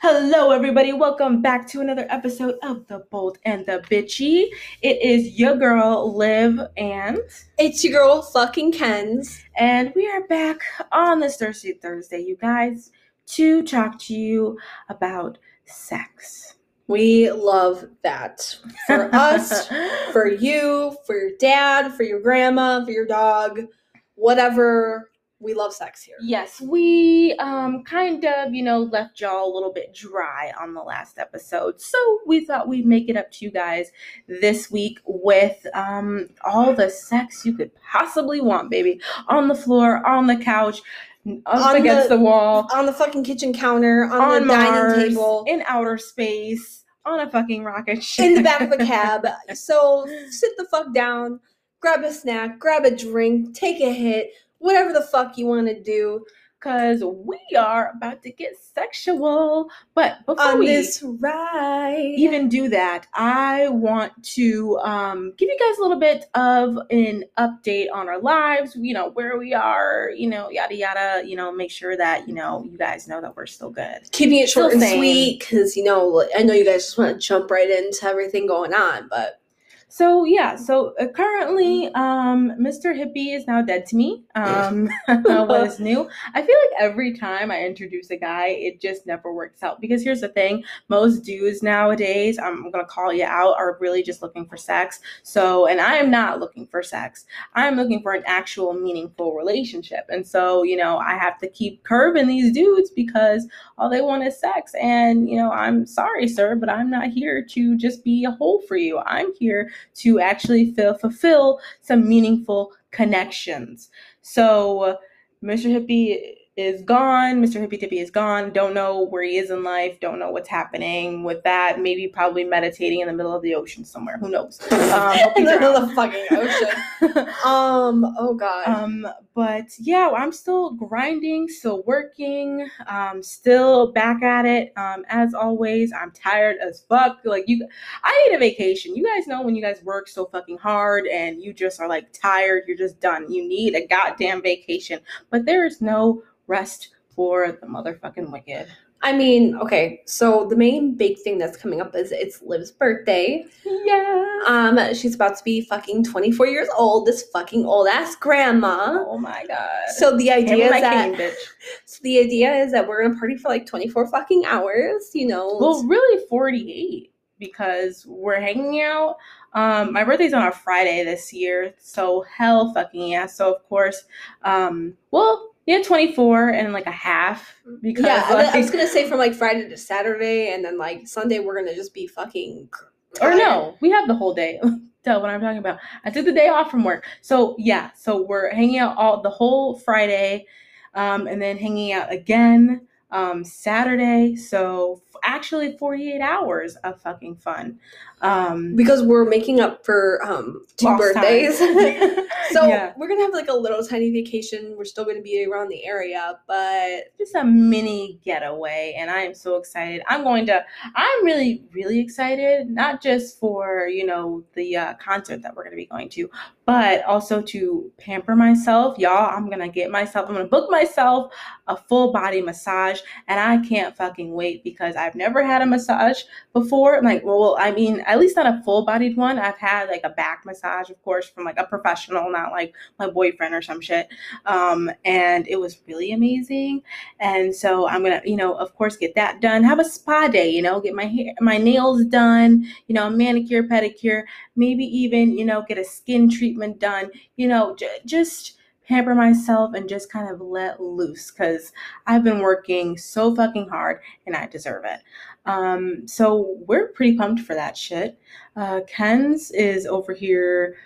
Hello, everybody. Welcome back to another episode of The Bold and the Bitchy. It is your girl, Liv, and It's your girl, fucking Kenz. and we are back on this Thursday, Thursday, you guys, to talk to you about sex. We love that. For us, for you, for your dad, for your grandma, for your dog, whatever. We love sex here. Yes, we um kind of, you know, left y'all a little bit dry on the last episode. So we thought we'd make it up to you guys this week with um all the sex you could possibly want, baby. On the floor, on the couch, up On against the- the, wall, On the fucking kitchen counter, on, on, the Mars, dining table, in outer space, on a fucking rocket ship. in the back of a cab. So sit the fuck down, grab a snack, grab a drink, take a hit, whatever the fuck you want to do Cause we are about to get sexual. But before on we this ride. even do that, I want to um, give you guys a little bit of an update on our lives, you know, where we are, you know, yada yada, you know, make sure that, you know, you guys know that we're still good. keeping it short Still and same. sweet because you know i know you guys just want to jump right into everything going on but So yeah, so uh, currently, um, Mr. Hippie is now dead to me. Um, what is new? I feel like every time I introduce a guy, it just never works out. Because here's the thing: most dudes nowadays, I'm gonna call you out, are really just looking for sex. So, and I am not looking for sex. I'm looking for an actual meaningful relationship. And so, you know, I have to keep curbing these dudes because all they want is sex. And you know, I'm sorry, sir, but I'm not here to just be a hole for you. I'm here to actually fill, fulfill some meaningful connections. So, Mr. Hippie is gone. Mr. Hippie Tippy is gone. Don't know where he is in life. Don't know what's happening with that. Maybe probably meditating in the middle of the ocean somewhere. Who knows? Um, in the middle of the fucking ocean um oh god Um, but yeah, I'm still grinding, still working, um, still back at it. Um, as always, I'm tired as fuck. Like you, I need a vacation. You guys know when you guys work so fucking hard and you just are like tired, you're just done. You need a goddamn vacation. But there is no rest for the motherfucking wicked. I mean okay so the main big thing that's coming up is it's liv's birthday Yeah. um she's about to be fucking 24 years old this fucking old ass grandma Oh my god. so the idea is that cane, so the idea is that we're gonna party for like 24 fucking hours you know Well, really 48 because we're hanging out. Um, my birthday's on a Friday this year, so hell fucking yeah. So of course, um, well, yeah, 24 and like a half because yeah I- like, i was gonna say from like friday to saturday and then like sunday we're gonna just be fucking or no, we have the whole day. Tell what I'm talking about. I took the day off from work, so yeah. So we're hanging out all the whole Friday, um, and then hanging out again um, Saturday. So actually, 48 hours of fucking fun. Um, because we're making up for um two birthdays. so yeah, we're gonna have like a little tiny vacation. We're still gonna be around the area, but just a mini getaway, and I am so excited. I'm going to. I'm really, really excited. Not just for you know the uh, concert that we're going to be going to, but also to pamper myself, y'all. I'm gonna get myself. I'm gonna book myself a full body massage, and I can't fucking wait because I've never had a massage before. Like, well, I mean, at least not a full bodied one. I've had like a back massage, of course, from like a professional, not like my boyfriend or some shit. Um, and it was really amazing. And so I'm gonna, you know, of course, get that done. Have a spa day, you know, get my hair, my nails done, you know, manicure, pedicure, maybe even, you know, get a skin treatment done. You know, j- just pamper myself and just kind of let loose because I've been working so fucking hard and I deserve it. Um, so we're pretty pumped for that shit. Uh, Kenz is over here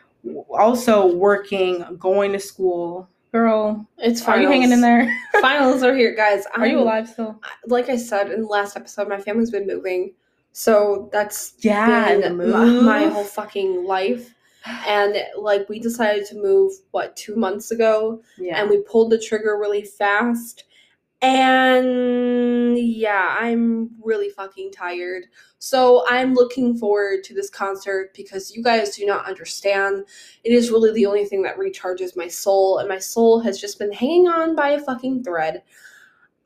also working, going to school. Girl, it's are you hanging in there? finals are here, guys. Are you I'm- alive still? Like I said in the last episode, my family's been moving, so that's Yeah, my, my whole fucking life. And like we decided to move what two months ago, Yeah. and we pulled the trigger really fast. And yeah, I'm really fucking tired. So I'm looking forward to this concert because you guys do not understand. It is really the only thing that recharges my soul, and my soul has just been hanging on by a fucking thread.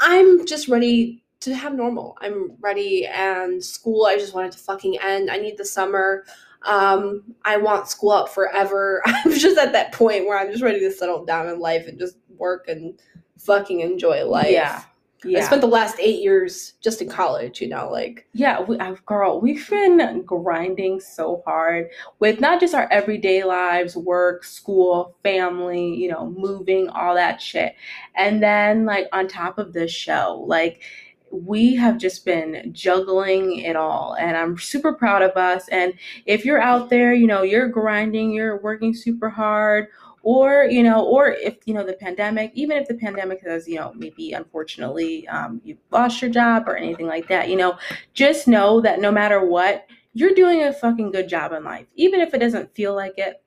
I'm just ready to have normal. I'm ready and school I just want it to fucking end. I need the summer. Um, I want school up forever. I'm just at that point where I'm just ready to settle down in life and just work and fucking enjoy life. Yeah. Yeah. I spent the last eight years just in college, you know, like Yeah, we, uh, girl, we've been grinding so hard with not just our everyday lives, work, school, family, you know, moving, all that shit. And then, like, on top of this show, like, we have just been juggling it all. And I'm super proud of us. And if you're out there, you know, you're grinding, you're working super hard, or you know or if you know the pandemic even if the pandemic has you know maybe unfortunately um, you've lost your job or anything like that you know just know that no matter what you're doing a fucking good job in life even if it doesn't feel like it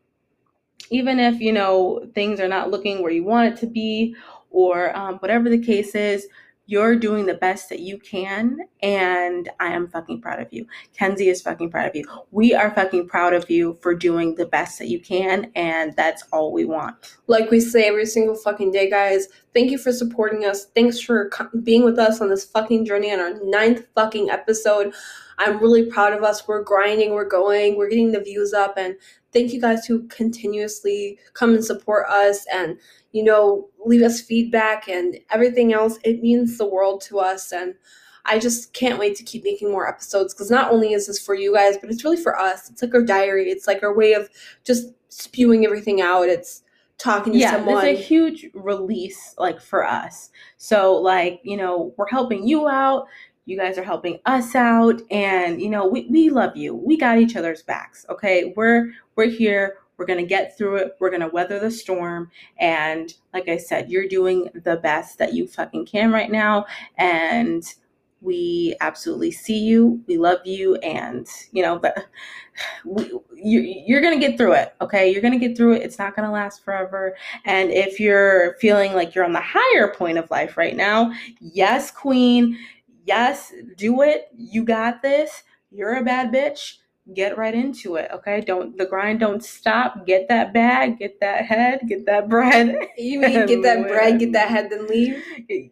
even if you know things are not looking where you want it to be or um, whatever the case is you're doing the best that you can, and I am fucking proud of you. Kenzie is fucking proud of you. We are fucking proud of you for doing the best that you can, and that's all we want. Like we say every single fucking day, guys, thank you for supporting us. Thanks for being with us on this fucking journey on our ninth fucking episode. I'm really proud of us. We're grinding, we're going, we're getting the views up, and thank you guys who continuously come and support us and you know, leave us feedback and everything else. It means the world to us. And I just can't wait to keep making more episodes because not only is this for you guys, but it's really for us. It's like our diary, it's like our way of just spewing everything out. It's talking to yeah, someone. it's a huge release, like for us. So, like, you know, we're helping you out. You guys are helping us out, and you know we, we love you. We got each other's backs. Okay, we're we're here we're going to get through it. We're going to weather the storm. And like I said, you're doing the best that you fucking can right now. And we absolutely see you. We love you. And, you know, but we, you, you're going to get through it. Okay. You're going to get through it. It's not going to last forever. And if you're feeling like you're on the higher point of life right now, yes, queen. Yes, do it. You got this. You're a bad bitch. Get right into it okay? Don't the grind don't stop. Get that bag get that head get that bread. You mean get that bread get that head then leave?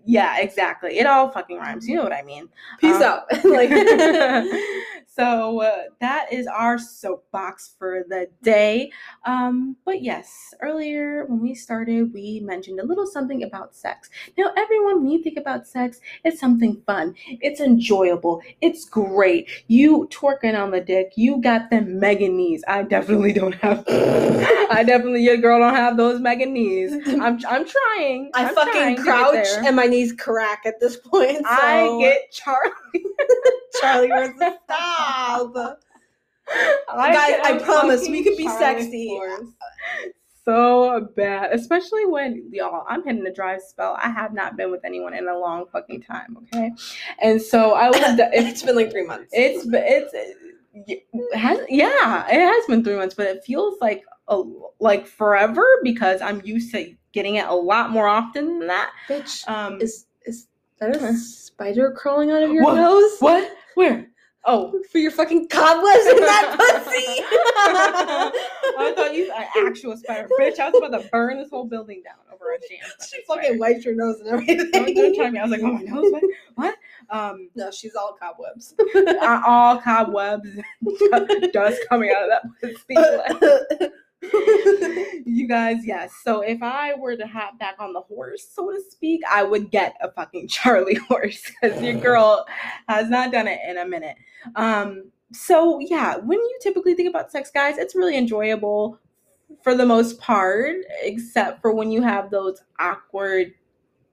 Yeah exactly. It all fucking rhymes you know what i mean? Peace um, out. Like so uh, that is our soapbox for the day um, but yes earlier when we started we mentioned a little something about sex now everyone when you think about sex it's something fun it's enjoyable it's great you twerking on the dick you got them mega knees. I definitely don't have. I definitely your girl don't have those mega knees. I'm I'm trying. I I'm fucking trying crouch and my knees crack at this point. So. I get Charlie. Charlie versus stop. I Guys, I promise we could be sexy. Force so bad, especially when y'all. I'm hitting a dry spell. I have not been with anyone in a long fucking time. Okay, and so I was. it's been like three months. It's it's has yeah, it has been three months, but it feels like a, like forever because I'm used to getting it a lot more often than that. Bitch, um, is is that a spider crawling out of your what? nose? What? Where? Oh, for your fucking cobwebs in that pussy. I thought you were an actual spider. Bitch, I was about to burn this whole building down over a jam. She fucking wiped your nose and everything. Don't, don't try me. I was like, oh my nose, what? what? Um, no, she's all cobwebs. all cobwebs, dust coming out of that pussy. you guys, yes. So if I were to hop back on the horse, so to speak, I would get a fucking Charlie horse because your girl has not done it in a minute. Um, so yeah, when you typically think about sex, guys, it's really enjoyable for the most part, except for when you have those awkward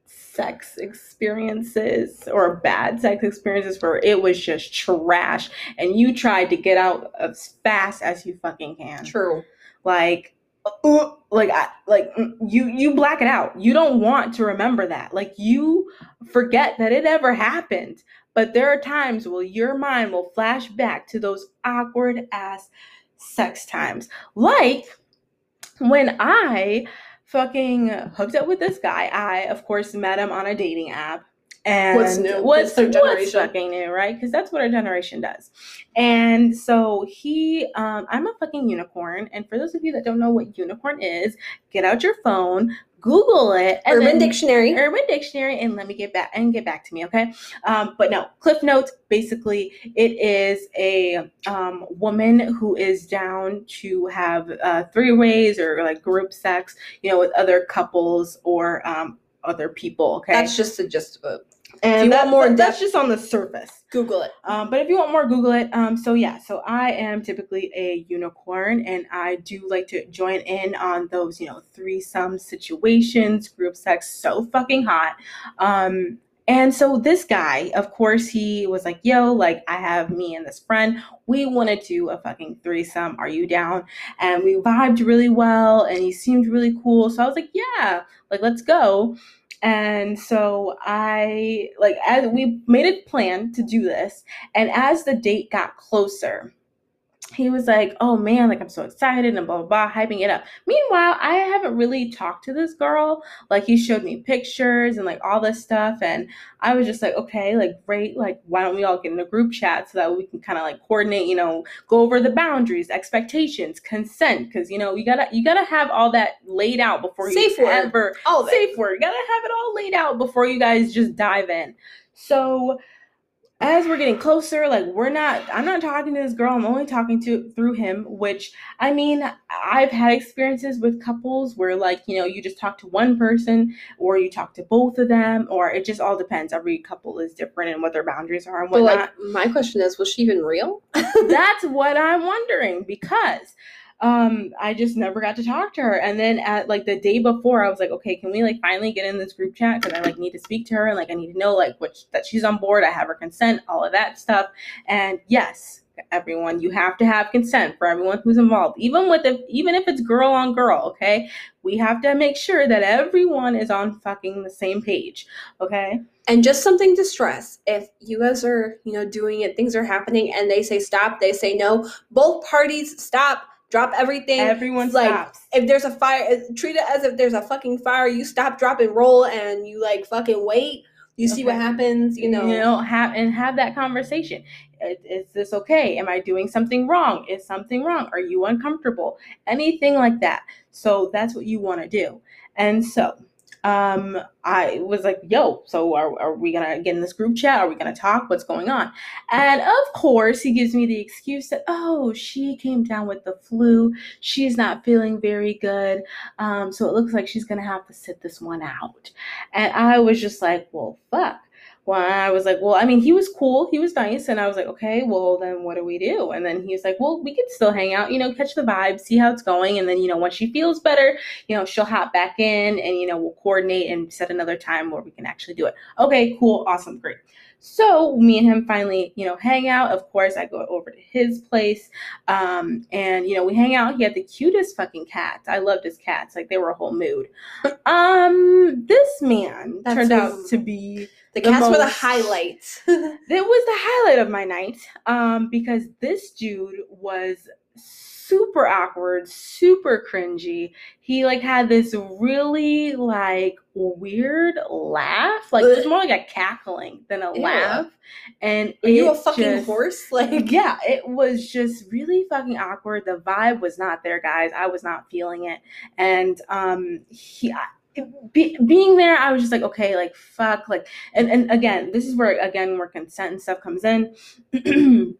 sex experiences or bad sex experiences where it was just trash and you tried to get out as fast as you fucking can. True. Like uh, like like mm, you you black it out. You don't want to remember that. Like you forget that it ever happened. But there are times where your mind will flash back to those awkward ass sex times. Like when I fucking hooked up with this guy. I, of course, met him on a dating app. And What's new? What's, What's what's fucking new, right? Because that's what our generation does. And so he, um, I'm a fucking unicorn. And for those of you that don't know what unicorn is, get out your phone, Google it, Urban then- Dictionary. Urban Dictionary, and let me get back and get back to me, okay? Um, but no, Cliff Notes. Basically, it is a um, woman who is down to have uh, three ways or like group sex, you know, with other couples or um, other people. Okay, That's just the gist of it. And that- more that- that's just on the surface. Google it. Um, but if you want more, Google it. Um, so yeah, so I am typically a unicorn, and I do like to join in on those, you know, threesome situations, group sex, so fucking hot. Um, and so this guy, of course, he was like, "Yo, like I have me and this friend. We want to do a fucking threesome. Are you down?" And we vibed really well, and he seemed really cool. So I was like, "Yeah, like let's go." And so I like as we made a plan to do this, and as the date got closer, he was like, "Oh man, like I'm so excited and blah blah blah, hyping it up." Meanwhile, I haven't really talked to this girl. Like he showed me pictures and like all this stuff, and I was just like, "Okay, like great. Like why don't we all get in a group chat so that we can kind of like coordinate, you know, go over the boundaries, expectations, consent, because you know you gotta you gotta have all that laid out before Safe you word. All safe word. Gotta have it all laid out before you guys just dive in. So as we're getting closer, like we're not I'm not talking to this girl, I'm only talking to through him, which I mean, I've had experiences with couples where like, you know, you just talk to one person or you talk to both of them, or it just all depends. Every couple is different and what their boundaries are and whatnot. But like, my question is, was she even real? That's what I'm wondering because um I just never got to talk to her. And then at like the day before, I was like, okay, can we like finally get in this group chat because I like need to speak to her and like I need to know like which that she's on board. I have her consent, all of that stuff. And yes, everyone, you have to have consent for everyone who's involved, even with if even if it's girl on girl. Okay, we have to make sure that everyone is on fucking the same page. Okay. And just something to stress: if you guys are, you know, doing it, things are happening, and they say stop, they say no. Both parties stop, drop everything. Everyone like, stops. if there's a fire, treat it as if there's a fucking fire. You stop, drop, and roll, and you like fucking wait. You see what happens. You know. you know have and have that conversation is, is this okay am i doing something wrong is something wrong are you uncomfortable anything like that so that's what you want to do and so um i was like yo so are, are we gonna get in this group chat? Are we gonna talk? What's going on? And of course he gives me the excuse that oh she came down with the flu. She's not feeling very good. Um so it looks like she's gonna have to sit this one out. And I was just like, well, fuck. Well, I was like, well, I mean, he was cool, he was nice, and I was like, okay, well, then what do we do? And then he was like, well, we could still hang out, you know, catch the vibe, see how it's going, and then you know, once she feels better, you know, she'll hop back in, and you know, we'll coordinate and set another time where we can actually do it. Okay, cool, awesome, great. So me and him finally, you know, hang out. Of course, I go over to his place, um, and you know, we hang out. He had the cutest fucking cats. I loved his cats; like they were a whole mood. Um, this man That's turned out to be the the cats were the most- highlights. it was the highlight of my night um because this dude was super awkward super cringy he like had this really like weird laugh like it was more like a cackling than a laugh and Are you a fucking just- horse? Like, yeah, it was just really fucking awkward. The vibe was not there, guys. I was not feeling it, and um, he. Be, being there, I was just like, okay, like fuck, like, and and again, this is where again where consent and stuff comes in,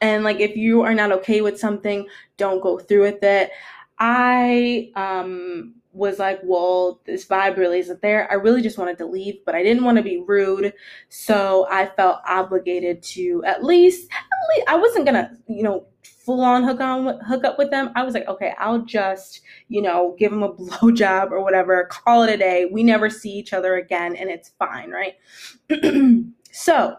and like if you are not okay with something, don't go through with it. I um was like, well, this vibe really isn't there. I really just wanted to leave, but I didn't want to be rude, so I felt obligated to at least, at least I wasn't gonna, you know, full on hook on hook up with them. I was like, okay, I'll just, you know, give them a blowjob or whatever, call it a day. We never see each other again, and it's fine, right? so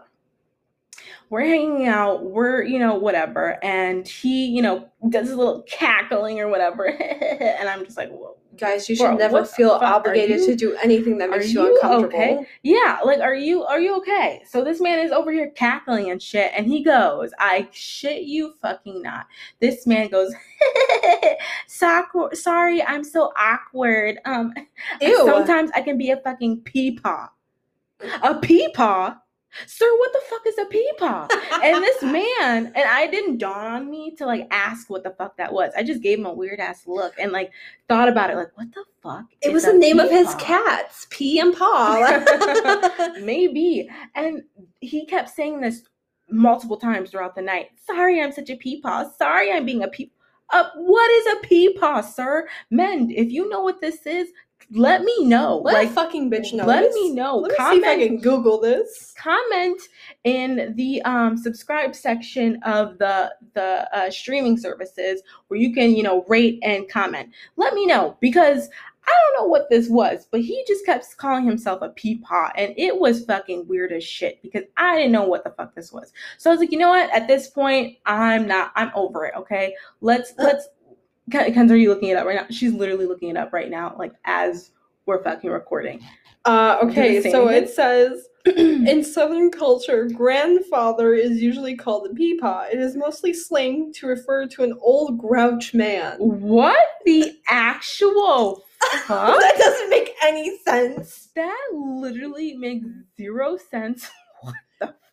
we're hanging out, we're, you know, whatever. And he, you know, does a little cackling or whatever. and I'm just like, whoa. Guys, you should Bro, never feel obligated you- to do anything that makes you, you uncomfortable. okay? Yeah, like, are you, are you okay? So this man is over here cackling and shit. And he goes, I shit you fucking not. This man goes, "Sock- sorry, I'm so awkward. Um, Ew. sometimes I can be a fucking peepaw. A peepaw? Sir, what the fuck is a peepaw? and this man, and I didn't dawn on me to like ask what the fuck that was. I just gave him a weird ass look and like thought about it, like, what the fuck? It was the name of his cats, P and Paw. Maybe. And he kept saying this multiple times throughout the night. Sorry, I'm such a peepaw. Sorry, I'm being a peep. Uh, what is a peepaw, sir? Men, if you know what this is, let me know. Let like, fucking bitch know. let this. me know. Let me see Comment if I can Google this. comment in the um, subscribe section of the the uh, streaming services where you can you know rate and comment let me know because i don't know what this was but he just kept calling himself a peepaw and it was fucking weird as shit because i didn't know what the fuck this was so i was like you know what at this point i'm not i'm over it okay let's let's Ken- Kenz are you looking it up right now she's literally looking it up right now like as we're fucking recording Uh, okay, so it says in Southern culture, grandfather is usually called a peepaw. It is mostly slang to refer to an old grouch man. what the actual fuck that doesn't make any sense. That literally makes zero sense.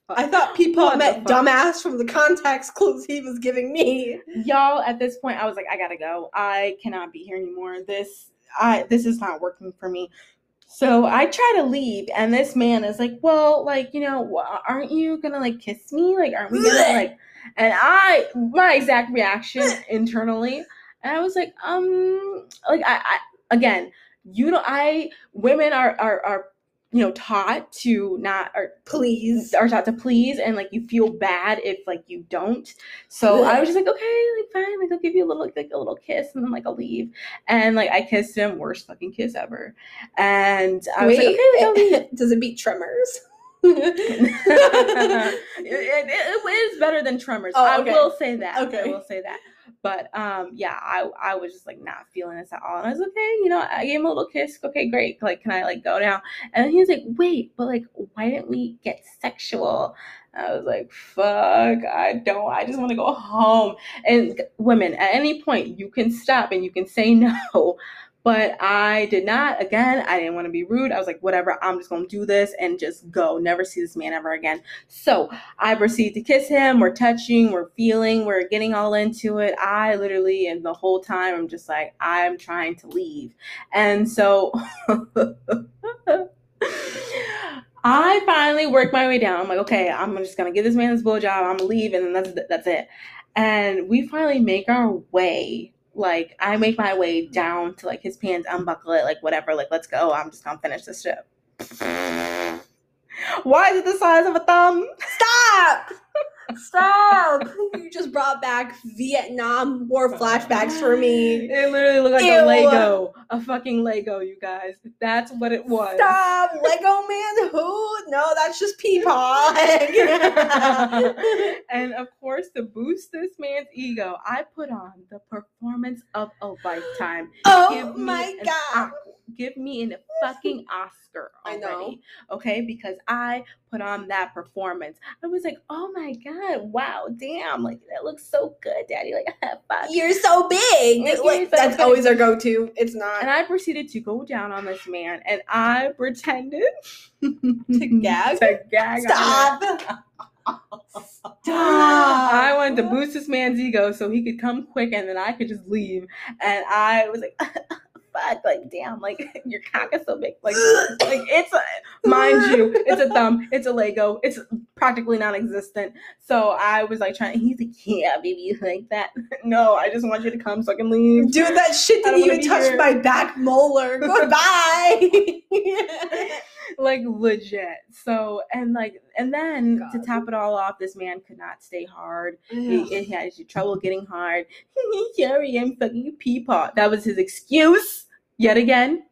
What the fuck? I thought people the dumbass from the context clues he was giving me. Y'all, at this point, I was like, I gotta go. I cannot be here anymore. This, I, this is not working for me. So I try to leave, and this man is like, "Well, like, you know, aren't you gonna like kiss me? Like, aren't we gonna like?" And I, my exact reaction internally, and I was like, um, like I, I again, you know, I women are are are you know taught to not or Please. are taught to please and like you feel bad if like you don't. So i was just like okay like fine like i'll give you a little like a little kiss and then like i'll leave. And like i kissed him worst fucking kiss ever. And i was like okay like, does it beat Tremors? it, it- it is better than tremors. Oh, i will say that. Okay. i will say that but um yeah i i was just like not feeling this at all and i was like, okay you know i gave him a little kiss okay great like can i like go now and he was like wait but like why didn't we get sexual I was like, fuck, I don't, I just want to go home. And women, at any point, you can stop and you can say no. But I did not. Again, I didn't want to be rude. I was like, whatever, I'm just going to do this and just go. Never see this man ever again. So I proceed to kiss him. We're touching, we're feeling, we're getting all into it. I literally, and the whole time, I'm just like, I'm trying to leave. And so I finally worked my way down. I'm like, okay, I'm just gonna give this man this blowjob. I'm gonna leave, and then that's that's it. And we finally make our way. Like I make my way down to like his pants, unbuckle it, like whatever. Like let's go. I'm just gonna finish this shit. Why is it the size of a thumb? Stop! Stop! you just brought back Vietnam War flashbacks for me. It literally looked like Ew. a Lego, a fucking Lego, you guys. That's what it was. Stop! Lego Man who? No, that's just Peepaw. and of course, to boost this man's ego, I put on the performance of a lifetime. oh my god. Give me an fucking Oscar I already. know. Okay, because I put on that performance. I was like, oh my god, wow, damn, like that looks so good, daddy. Like, fuck. You're so big. Like, that's always our go-to. It's not. And I proceeded to go down on this man, and I pretended To gag? To gag. on. Stop. I wanted to boost this man's ego so he could come quick and then I could just leave. And I was like, fuck, like, damn, like, your cock is so big. Like, like it's, a, mind you, it's a thumb, it's a Lego, it's practically non existent. So I was like trying, he's like, yeah, baby, you like that? no, I just want you to come so I can leave. Dude, that shit didn't even touch here. my back molar. Goodbye. like legit. So and like and then to top it all off, this man could not stay hard. He, he had trouble getting hard. Sorry, I'm fucking a peepaw. That was his excuse yet again.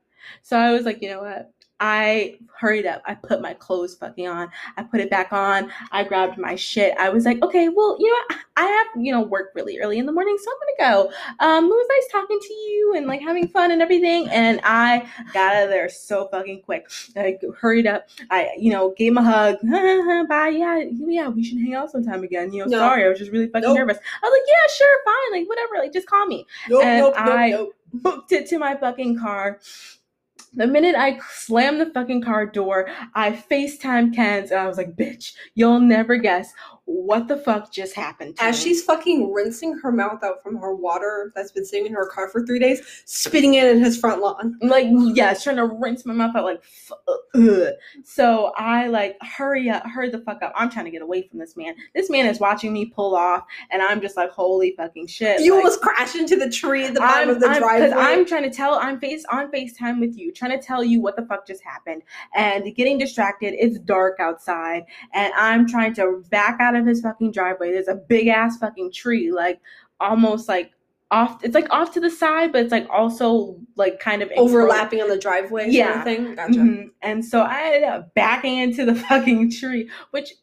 So I was like, you know what? I hurried up. I put my clothes fucking on. I put it back on. I grabbed my shit. I was like, okay, well, you know what? I have, you know, work really early in the morning, so I'm gonna go. Um, it was nice talking to you and like having fun and everything. And I got out of there so fucking quick. I hurried up. I, you know, gave him a hug. Bye. Yeah, yeah, we should hang out sometime again. You know, No. sorry, I was just really fucking Nope. nervous. I was like, yeah, sure, fine, like whatever, like just call me Nope, And nope, I- nope, booked it to my fucking car. The minute I slammed the fucking car door, I FaceTime Kenz and I was like, bitch, you'll never guess what the fuck just happened As she's fucking rinsing her mouth out from her water that's been sitting in her car for three days, spitting it in his front lawn. like yes, trying to rinse my mouth out like ugh. so I like hurry up, hurry the fuck up. I'm trying to get away from this man. This man is watching me pull off, and I'm just like, holy fucking shit. You like, almost crashed into the tree at the bottom I'm, of the I'm, driveway. I'm trying to tell, I'm face on FaceTime with you, trying to tell you what the fuck just happened, and getting distracted. It's dark outside, and I'm trying to back out of his fucking driveway. There's a big ass fucking tree, like almost like off. It's like off to the side, but it's like also like kind of Overlapping on the driveway Yeah. sort of thing. Gotcha. Mhm. And so I ended up backing into the fucking tree, which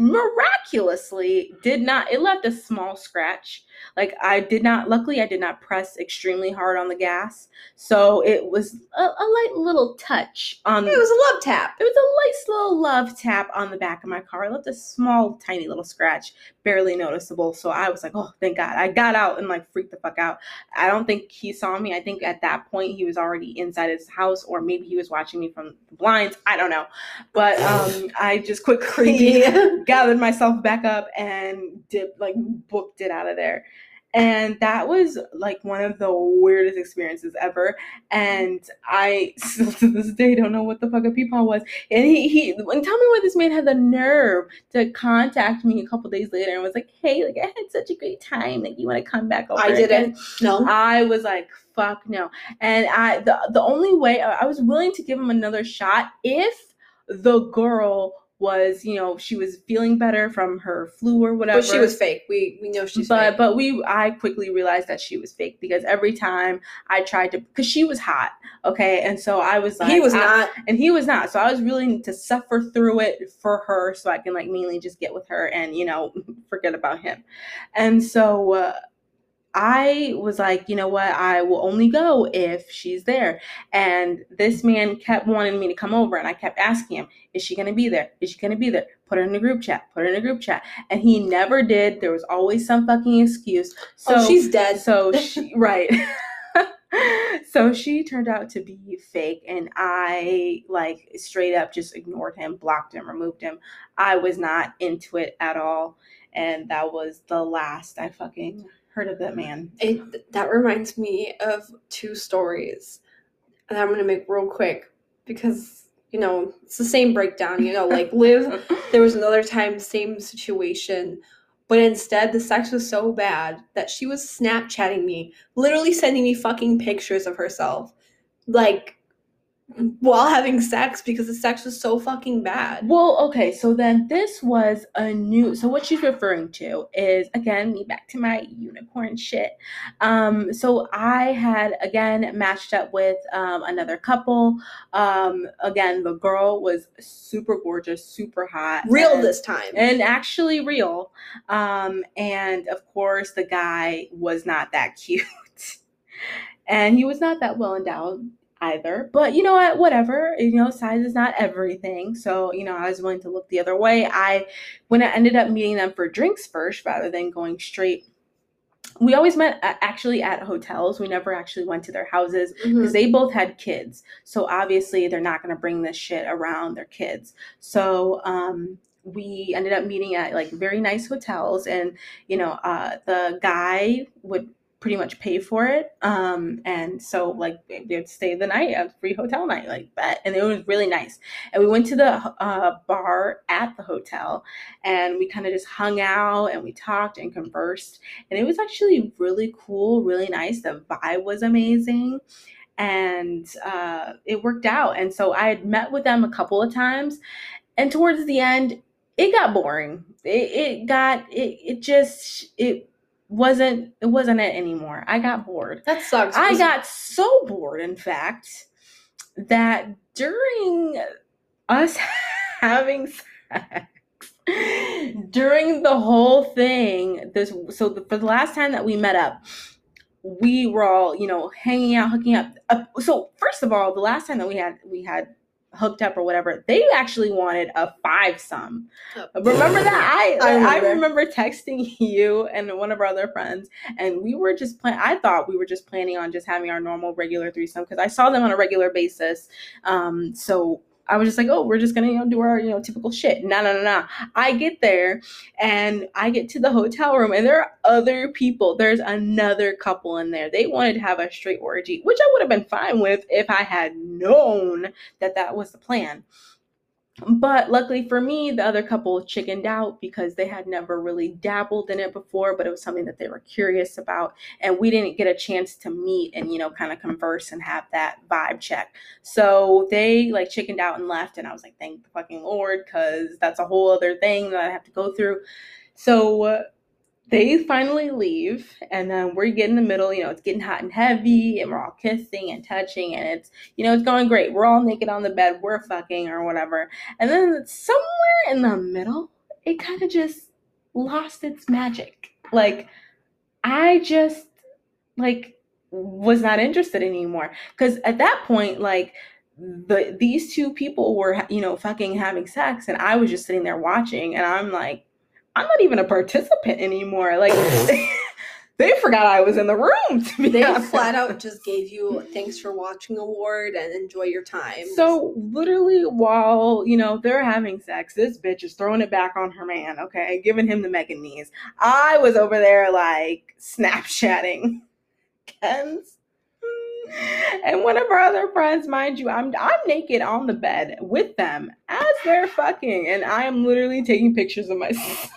miraculously did not it left a small scratch like i did not luckily i did not press extremely hard on the gas so it was a, a light little touch on It was a love tap. it was a nice little love tap on the back of my car. It left a small, tiny little scratch, barely noticeable. So I was like, oh, thank God. I got out and like freaked the fuck out. I don't think he saw me. I think at that point he was already inside his house, or maybe he was watching me from the blinds. I don't know. But um, I just quickly gathered myself back up and did like booked it out of there. And that was like one of the weirdest experiences ever. And I still to this day don't know what the fuck a peepaw was. And he he and tell me why this man had the nerve to contact me a couple days later and was like, Hey, like I had such a great time. Like you want to come back over? I didn't. No. I was like, fuck no. And I the the only way I was willing to give him another shot if the girl was, you know, she was feeling better from her flu or whatever. But she was fake. We we know she's but fake. but we I quickly realized that she was fake because every time I tried to because she was hot, okay, and so I was like he was I- not. and he was not. So I was willing to suffer through it for her so I can like mainly just get with her and you know forget about him. And so uh, I was like, you know what? I will only go if she's there. And this man kept wanting me to come over and I kept asking him, is she going to be there? Is she going to be there? Put her in a group chat. Put her in a group chat. And he never did. There was always some fucking excuse. Oh, so oh, she's dead. so she right. so she turned out to be fake and I like straight up just ignored him, blocked him, removed him. I was not into it at all and that was the last I fucking mm. Heard of that man. It, that reminds me of two stories that I'm gonna make real quick because you know it's the same breakdown. You know, like live, there was another time, same situation, but instead the sex was so bad that she was Snapchatting me, literally sending me fucking pictures of herself, like while having sex because the sex was so fucking bad. Well, okay, so then this was a new. So what she's referring to is again me back to my unicorn shit. Um, so I had again matched up with um, another couple. Um, again, the girl was super gorgeous, super hot, Real and- this time. and actually real. Um, and of course, the guy was not that cute, and he was not that well endowed either. But you know what? Whatever. You know, size is not everything. So you know, I was willing to look the other way. I when I ended up meeting them for drinks first rather than going straight. We always met uh, actually at hotels. We never actually went to their houses because they both had kids. So obviously they're not going to bring this shit around their kids. So um, we ended up meeting at like very nice hotels, and you know uh, the guy would pretty much pay for it. Um, and so like they'd stay the night, a free hotel night, like that, and it was really nice. And we went to the uh, bar at the hotel, and we kind of just hung out and we talked and conversed, and it was actually really cool, really nice. The vibe was amazing and uh, it worked out. And so I had met with them a couple of times, and towards the end, it got boring. It, it got it. It just it wasn't it wasn't it anymore. I got bored. That sucks. I got so bored, in fact, that during us having sex, during the whole thing, this so the, for the last time that we met up, we were all you know hanging out, hooking up. Uh, so first of all, the last time that we had we had hooked up or whatever, they actually wanted a five sum. Oh. Remember that? I I I remember. remember. texting you and one of our other friends, and we were just plan. I thought we were just planning on just having our normal regular threesome because I saw them on a regular basis. Um, so I was just like, oh, we're just gonna you know do our you know typical shit. No, no, no, no. I get there and I get to the hotel room, and there are other people. There's another couple in there. They wanted to have a straight orgy, which I would have been fine with if I had known that that was the plan. But luckily for me, the other couple chickened out because they had never really dabbled in it before, but it was something that they were curious about. And we didn't get a chance to meet and, you know, kind of converse and have that vibe check. So they like chickened out and left. And I was like, thank the fucking Lord, because that's a whole other thing that I have to go through. So they finally leave, and uh, then we get in the middle. You know, it's getting hot and heavy, and we're all kissing and touching, and it's you know it's going great. We're all naked on the bed, we're fucking or whatever, and then somewhere in the middle, it kind of just lost its magic. Like I just like was not interested anymore because at that point, like the these two people were you know fucking having sex, and I was just sitting there watching, and I'm like. I'm not even a participant anymore. Like they forgot I was in the room. To be They honest. flat out just gave you thanks for watching award and enjoy your time. So literally, while you know they're having sex, this bitch is throwing it back on her man. Okay, and giving him the mega knees. I was over there like Snapchatting Kenz. And one of our other friends, mind you, I'm I'm naked on the bed with them as they're fucking, and I am literally taking pictures of myself.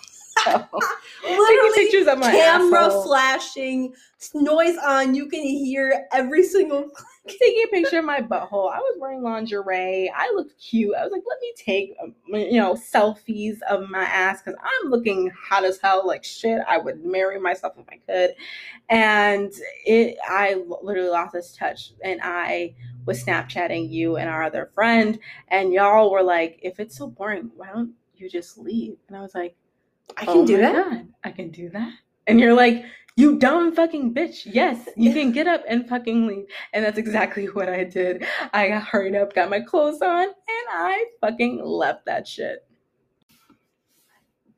Taking literally pictures of my camera asshole. flashing, noise on, you can hear every single taking a picture of my butthole. I was wearing lingerie. I looked cute. I was like, let me take, um, you know, selfies of my ass because I'm looking hot as hell. Like shit, I would marry myself if I could. And it, I literally lost this touch, and I was Snapchatting you and our other friend, and y'all were like, if it's so boring, why don't you just leave? And I was like, I "Oh can do my that. God, I can do that. And you're like, you dumb fucking bitch. Yes, you can get up and fucking leave. And that's exactly what I did. I got hurried up, got my clothes on, and I fucking left that shit.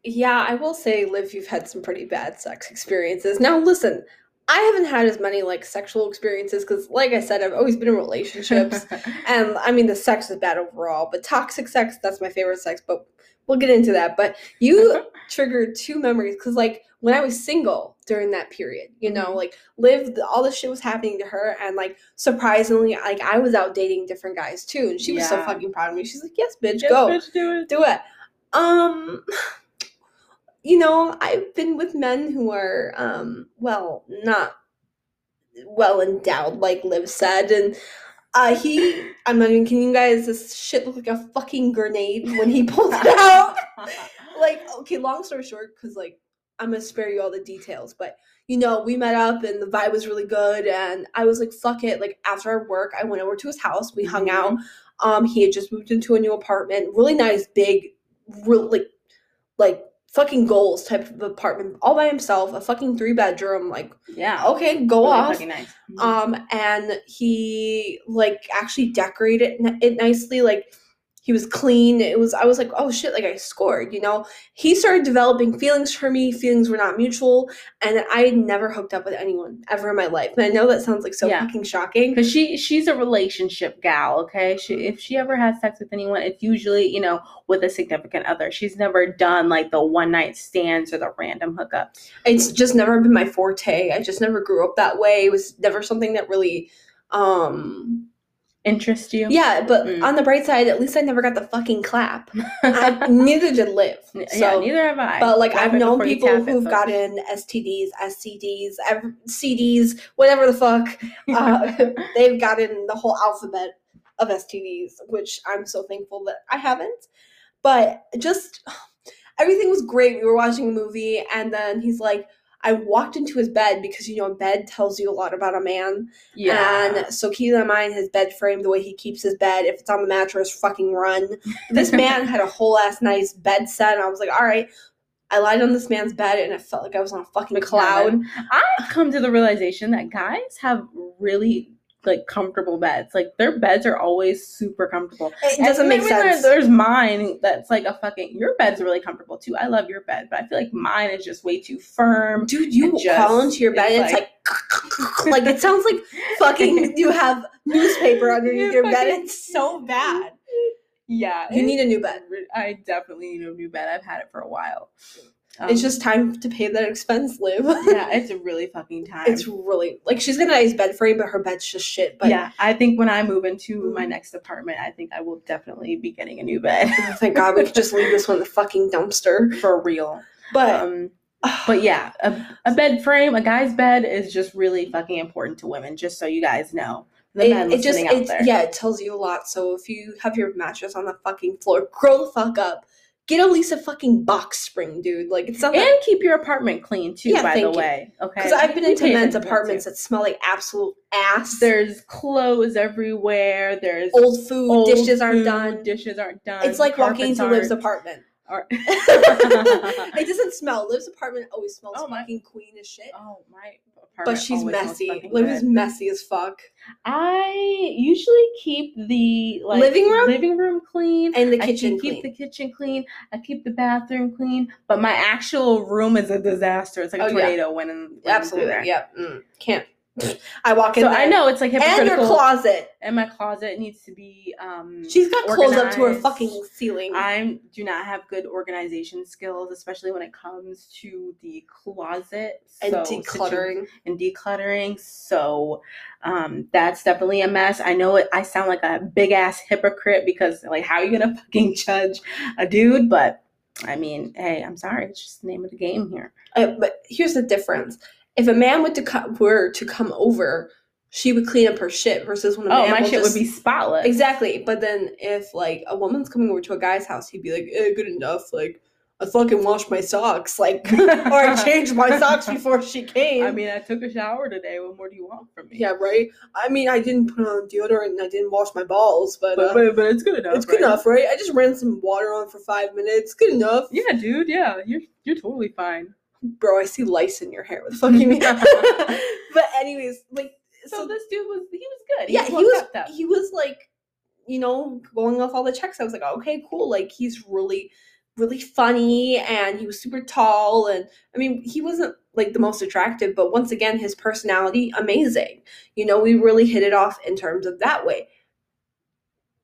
Yeah, I will say, Liv, you've had some pretty bad sex experiences. Now, listen, I haven't had as many like sexual experiences because, like I said, I've always been in relationships, and I mean the sex is bad overall. But toxic sex, that's my favorite sex. But we'll get into that. But you triggered two memories because, like, when I was single during that period, you know, Mhm. like Liv, all this shit was happening to her, and like surprisingly, like I was out dating different guys too, and she was so fucking proud of me. She's like, "Yes, bitch, Yes, go." bitch, do it. do it. Um, you know, I've been with men who are, um, well, not well endowed, like Liv said, and uh, he, I'm not even kidding you guys, this shit looked like a fucking grenade when he pulled it out. like, okay, long story short, because like I'm gonna spare you all the details, but you know, we met up and the vibe was really good, and I was like, fuck it. Like after our work, I went over to his house, we hung out. Um, he had just moved into a new apartment, really nice, big, real like like fucking goals type of apartment, all by himself, a fucking three bedroom, like Yeah. okay, go Really off. nice. Um, and he like actually decorated it nicely. Like he was clean. It was I was like, oh shit, like I scored. You know, he started developing feelings for me. Feelings were not mutual, and I had never hooked up with anyone ever in my life. And I know that sounds like so Yeah. fucking shocking. Because she she's a relationship gal, okay? She if she ever has sex with anyone, it's usually, you know, with a significant other. She's never done like the one night stands or the random hookups. It's just never been my forte. I just never grew up that way. It was never something that really um Interest you? yeah, but Mm. on the bright side, at least I never got the fucking clap. I, neither did Liv. yeah, So neither have I. But like I've known people who've folks. gotten STDs, SCDs, ev- CDs, whatever the fuck. Uh, they've gotten the whole alphabet of STDs, which I'm so thankful that I haven't. But just everything was great. We were watching a movie, and then he's like, I walked into his bed because you know a bed tells you a lot about a man. yeah. And so keep in mind his bed frame, the way he keeps his bed. If it's on the mattress, fucking run. This man had a whole ass nice bed set. And I was like, all right. I lied on this man's bed and it felt like I was on a fucking Like cloud. I've come to the realization that guys have really like comfortable beds. Like their beds are always super comfortable. It doesn't make maybe there- sense. there's mine that's like a fucking. Your bed's really comfortable too. I love your bed, but I feel like mine is just way too firm. Dude, you and just- crawl into your bed and it's it's like, like it sounds like fucking you have newspaper underneath You your bed. It's so bad. Yeah, You need a new bed. I definitely need a new bed. I've had it for a while. Um, it's just time to pay that expense, Liv. yeah, it's a really fucking time. it's really like she's got a nice bed frame, but her bed's just shit. But yeah, I think when I move into my next apartment, I think I will definitely be getting a new bed oh, thank God we could just leave this one in the fucking dumpster. for real. But Um, but yeah, a, a bed frame, a guy's bed is just really fucking important to women. Just so you guys know, the it, it just out it, there. yeah, it tells you a lot. So if you have your mattress on the fucking floor, grow the fuck up. Get at least a fucking box spring, dude. Like it's not and keep your apartment clean too. Yeah, by the thank you. way, okay. because I've been into men's attention to it, apartments too. that smell like absolute ass. There's clothes everywhere. There's old food, old dishes aren't done. Dishes aren't done. It's like walking into Liv's apartment. it doesn't smell. Liv's apartment always smells Oh, my- fucking queen as shit. oh my apartment. but she's messy. fucking Liv is messy as fuck. I usually keep the like Living room? living room clean. And the kitchen keep, keep clean. the kitchen clean. I keep the bathroom clean. But my actual room is a disaster. It's like a Oh, yeah. tornado when in, when Absolutely. Yeah. Mm, can't. I walk in So there. I know it's like And your closet. and my closet needs to be um She's got clothes up to her fucking ceiling. I do not have good organization skills, especially when it comes to the closet and So, decluttering. and decluttering. So um, that's definitely a mess. I know it. I sound like a big ass hypocrite because like, how are you gonna fucking judge a dude? But I mean, hey, I'm sorry. It's just the name of the game here. Uh, but here's the difference: if a man were to co- were to come over, she would clean up her shit. Versus when a Oh, man my will shit just- would be spotless. exactly. But then if like a woman's coming over to a guy's house, he'd be like, eh, "Good enough." Like I fucking washed my socks, like or I changed my socks before she came. I mean, I took a shower today. What more do you want from me? yeah, right. I mean, I didn't put on deodorant and I didn't wash my balls, but, but uh, but, but it's good enough. it's good right? enough, right? I just ran some water on for five minutes. Good enough. Yeah, dude. Yeah, you're you're totally fine. Bro, I see lice in your hair. What the fuck you mean? but anyways, like So, so, this dude was he was good. yeah, he was kept up. he was like, you know, going off all the checks. I was like, okay, cool. Like he's really, really funny, and he was super tall, and I mean, he wasn't like the most attractive, but once again, his personality amazing. You know, we really hit it off in terms of that way.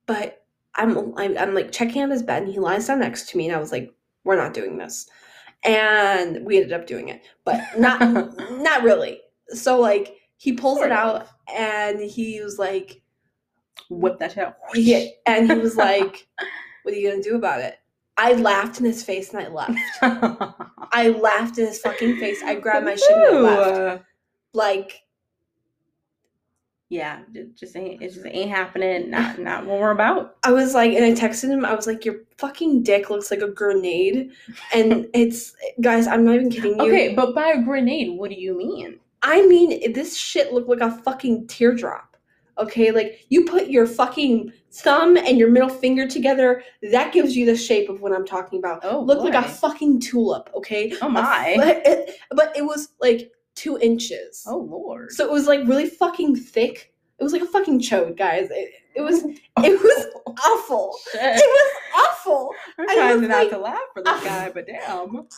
But I'm I'm, I'm like checking on his bed, and he lies down next to me, and I was like, we're not doing this, and we ended up doing it, but not not really. So like he pulls Sort it of. out and he was like, whip that shit out. yeah, and he was like, "What are you gonna do about it?" I laughed in his face and I left. I laughed in his fucking face. I grabbed my shit and I left. Like Yeah, it just ain't it just ain't happening. Not not what we're about. I was like, and I texted him. I was like, "Your fucking dick looks like a grenade," and it's guys. I'm not even kidding you. Okay, but by a grenade, what do you mean? I mean, this shit looked like a fucking teardrop. Okay, like you put your fucking thumb and your middle finger together, that gives you the shape of what I'm talking about. Oh, look like a fucking tulip. Okay, Oh my. But it, but it was like two inches. Oh lord. So it was like really fucking thick. It was like a fucking chode, guys. It, it was it was awful. Shit. It was awful. I'm trying not like- to laugh for this guy, but damn.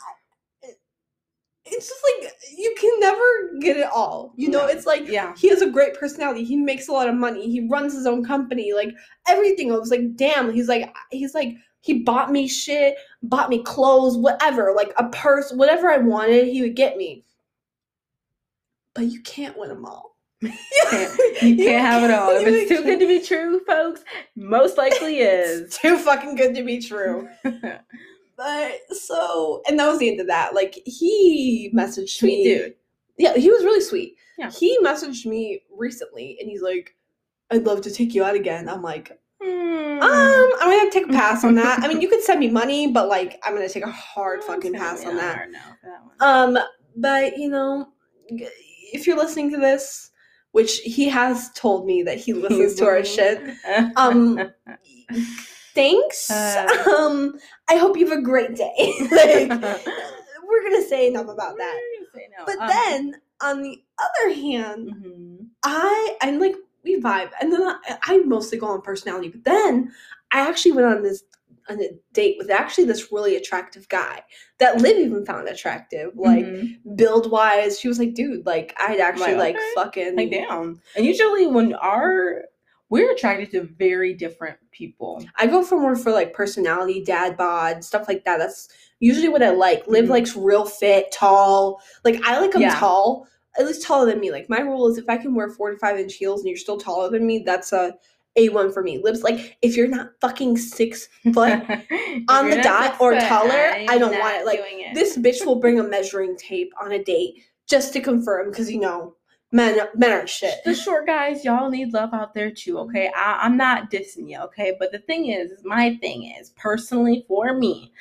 It's just like you can never get it all. You know, No. it's like Yeah. he has a great personality. He makes a lot of money. He runs his own company. Like everything. I was like, damn. He's like, he's like, he bought me shit, bought me clothes, whatever, like a purse, whatever I wanted, he would get me. But you can't win them all. you can't- You can't have it all. If it's too good to be true, folks, most likely is. It's too fucking good to be true. But so, and that was the end of that. Like he messaged Sweet me. dude. Yeah, he was really sweet. Yeah. He messaged me recently and he's like, I'd love to take you out again. I'm like, Hmm. um, I'm gonna take a pass on that. I mean, you could send me money, but like, I'm gonna take a hard fucking pass on that. hard no that. Um, but you know, g- if you're listening to this, which he has told me that he listens to our shit, um, thanks. Uh. um, I hope you have a great day. like, we're gonna say enough about that. No. But Um, then, on the other hand, mhm. I I'm like we vibe. And then I, I mostly go on personality. But then I actually went on this on a date with actually this really attractive guy that Liv even found attractive, like Mhm. build wise. She was like, dude, like I'd actually Like, like, okay. fucking like damn. And usually when our we're attracted to very different people. I go for more for like personality, dad bod, stuff like that. That's usually what I like. Liv Mhm. likes real fit, tall. Like I like them Yeah. tall, at least taller than me. Like my rule is if I can wear four to five inch heels and you're still taller than me, that's a a one for me. Lips, like if you're not fucking six foot on the dot or foot, taller, I'm don't want it. Like, it. this bitch will bring a measuring tape on a date just to confirm because you know men men aren't shit. the short guys, y'all need love out there too, okay? I, I'm not dissing you, okay? But the thing is, my thing is, personally for me,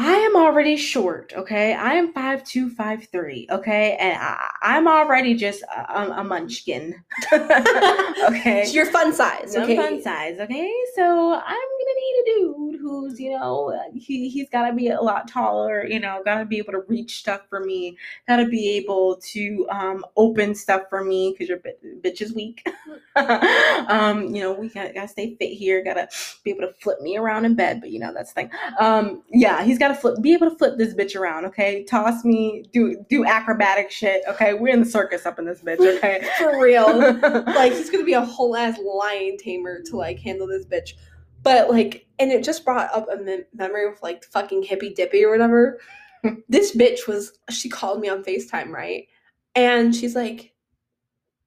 I am already short, okay? I am 5'2, 5'3, okay? And I, I'm already just a, a, munchkin, okay? It's your fun size, okay? fun size, okay? So I'm gonna need a dude who's, you know, he he's gotta be a lot taller, you know, gotta be able to reach stuff for me, gotta be able to um open stuff for me because your bitch is weak. um, you know, we gotta, gotta stay fit here, gotta be able to flip me around in bed, but you know that's the thing. Um, yeah, he's gotta flip, be able to flip this bitch around, okay? Toss me, do do acrobatic shit, okay? We're in the circus up in this bitch, okay? For real. like he's gonna be a whole ass lion tamer to like handle this bitch. But like, and it just brought up a mem- memory of like fucking hippy dippy or whatever. this bitch was she called me on Facetime right, and she's like,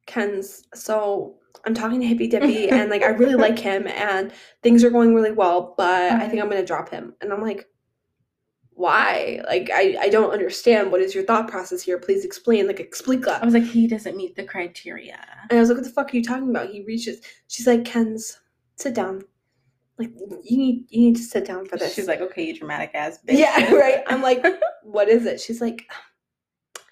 Kenz so I'm talking to hippy dippy and like I really like him and things are going really well, but I think mm-hmm. I'm gonna drop him. And I'm like. Why? Like I, I don't understand. What is your thought process here? Please explain. Like explica. I was like, he doesn't meet the criteria. And I was like, what the fuck are you talking about? He reaches. She's like, Kenz, sit down. Like, you need you need to sit down for this. She's like, okay, you dramatic ass bitch. yeah, right. I'm like, what is it? She's like,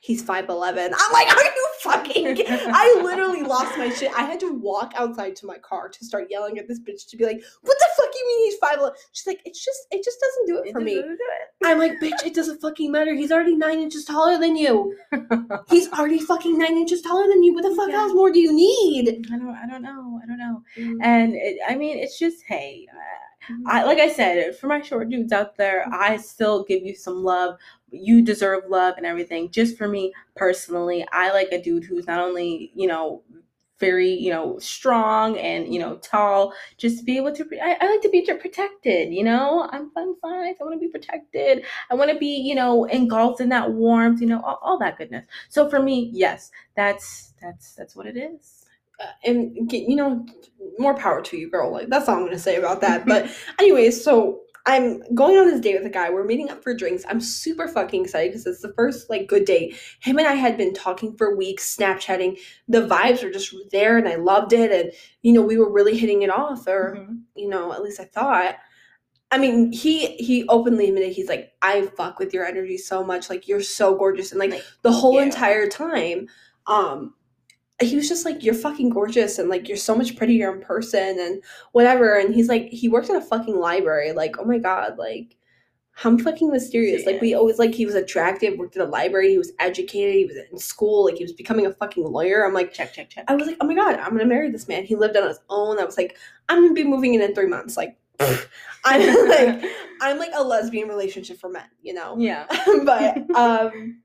he's 5'11. I'm like, are you fucking I literally lost my shit. I had to walk outside to my car to start yelling at this bitch to be like, what the fuck mean he's 5'11? She's like, it's just it just doesn't do it It for me. do I'm like, bitch, it doesn't fucking matter. He's already nine inches taller than you. He's already fucking nine inches taller than you. What the fuck Yeah. else more do you need? I don't, I don't know, I don't know. Mm. And it, I mean, it's just, hey, I like I said, for my short dudes out there, I still give you some love. You deserve love and everything. Just for me personally, I like a dude who's not only you know very you know strong and you know tall. Just to be able to. I, I like to be protected. You know, I'm fun size. I want to be protected. I want to be you know engulfed in that warmth. You know, all, all that goodness. So for me, yes, that's that's that's what it is. Uh, and you know more power to you girl like that's all i'm gonna say about that but anyways so i'm going on this date with a guy we're meeting up for drinks i'm super fucking excited because it's the first like good date him and i had been talking for weeks snapchatting the vibes were just there and i loved it and you know we were really hitting it off or Mhm. you know at least i thought I mean, he he openly admitted he's like, I fuck with your energy so much. Like you're so gorgeous, and like Like, the whole you. entire time, um, he was just like, you're fucking gorgeous, and like you're so much prettier in person, and whatever. And he's like, he worked in a fucking library. Like, oh my god, like how fucking mysterious. Like we always like he was attractive, worked at a library, he was educated, he was in school, like he was becoming a fucking lawyer. I'm like. Check, check, check. I was like, oh my god, I'm gonna marry this man. He lived on his own. I was like, I'm gonna be moving in in three months. Like, I'm like, I'm like a lesbian relationship for men, you know. yeah, but um,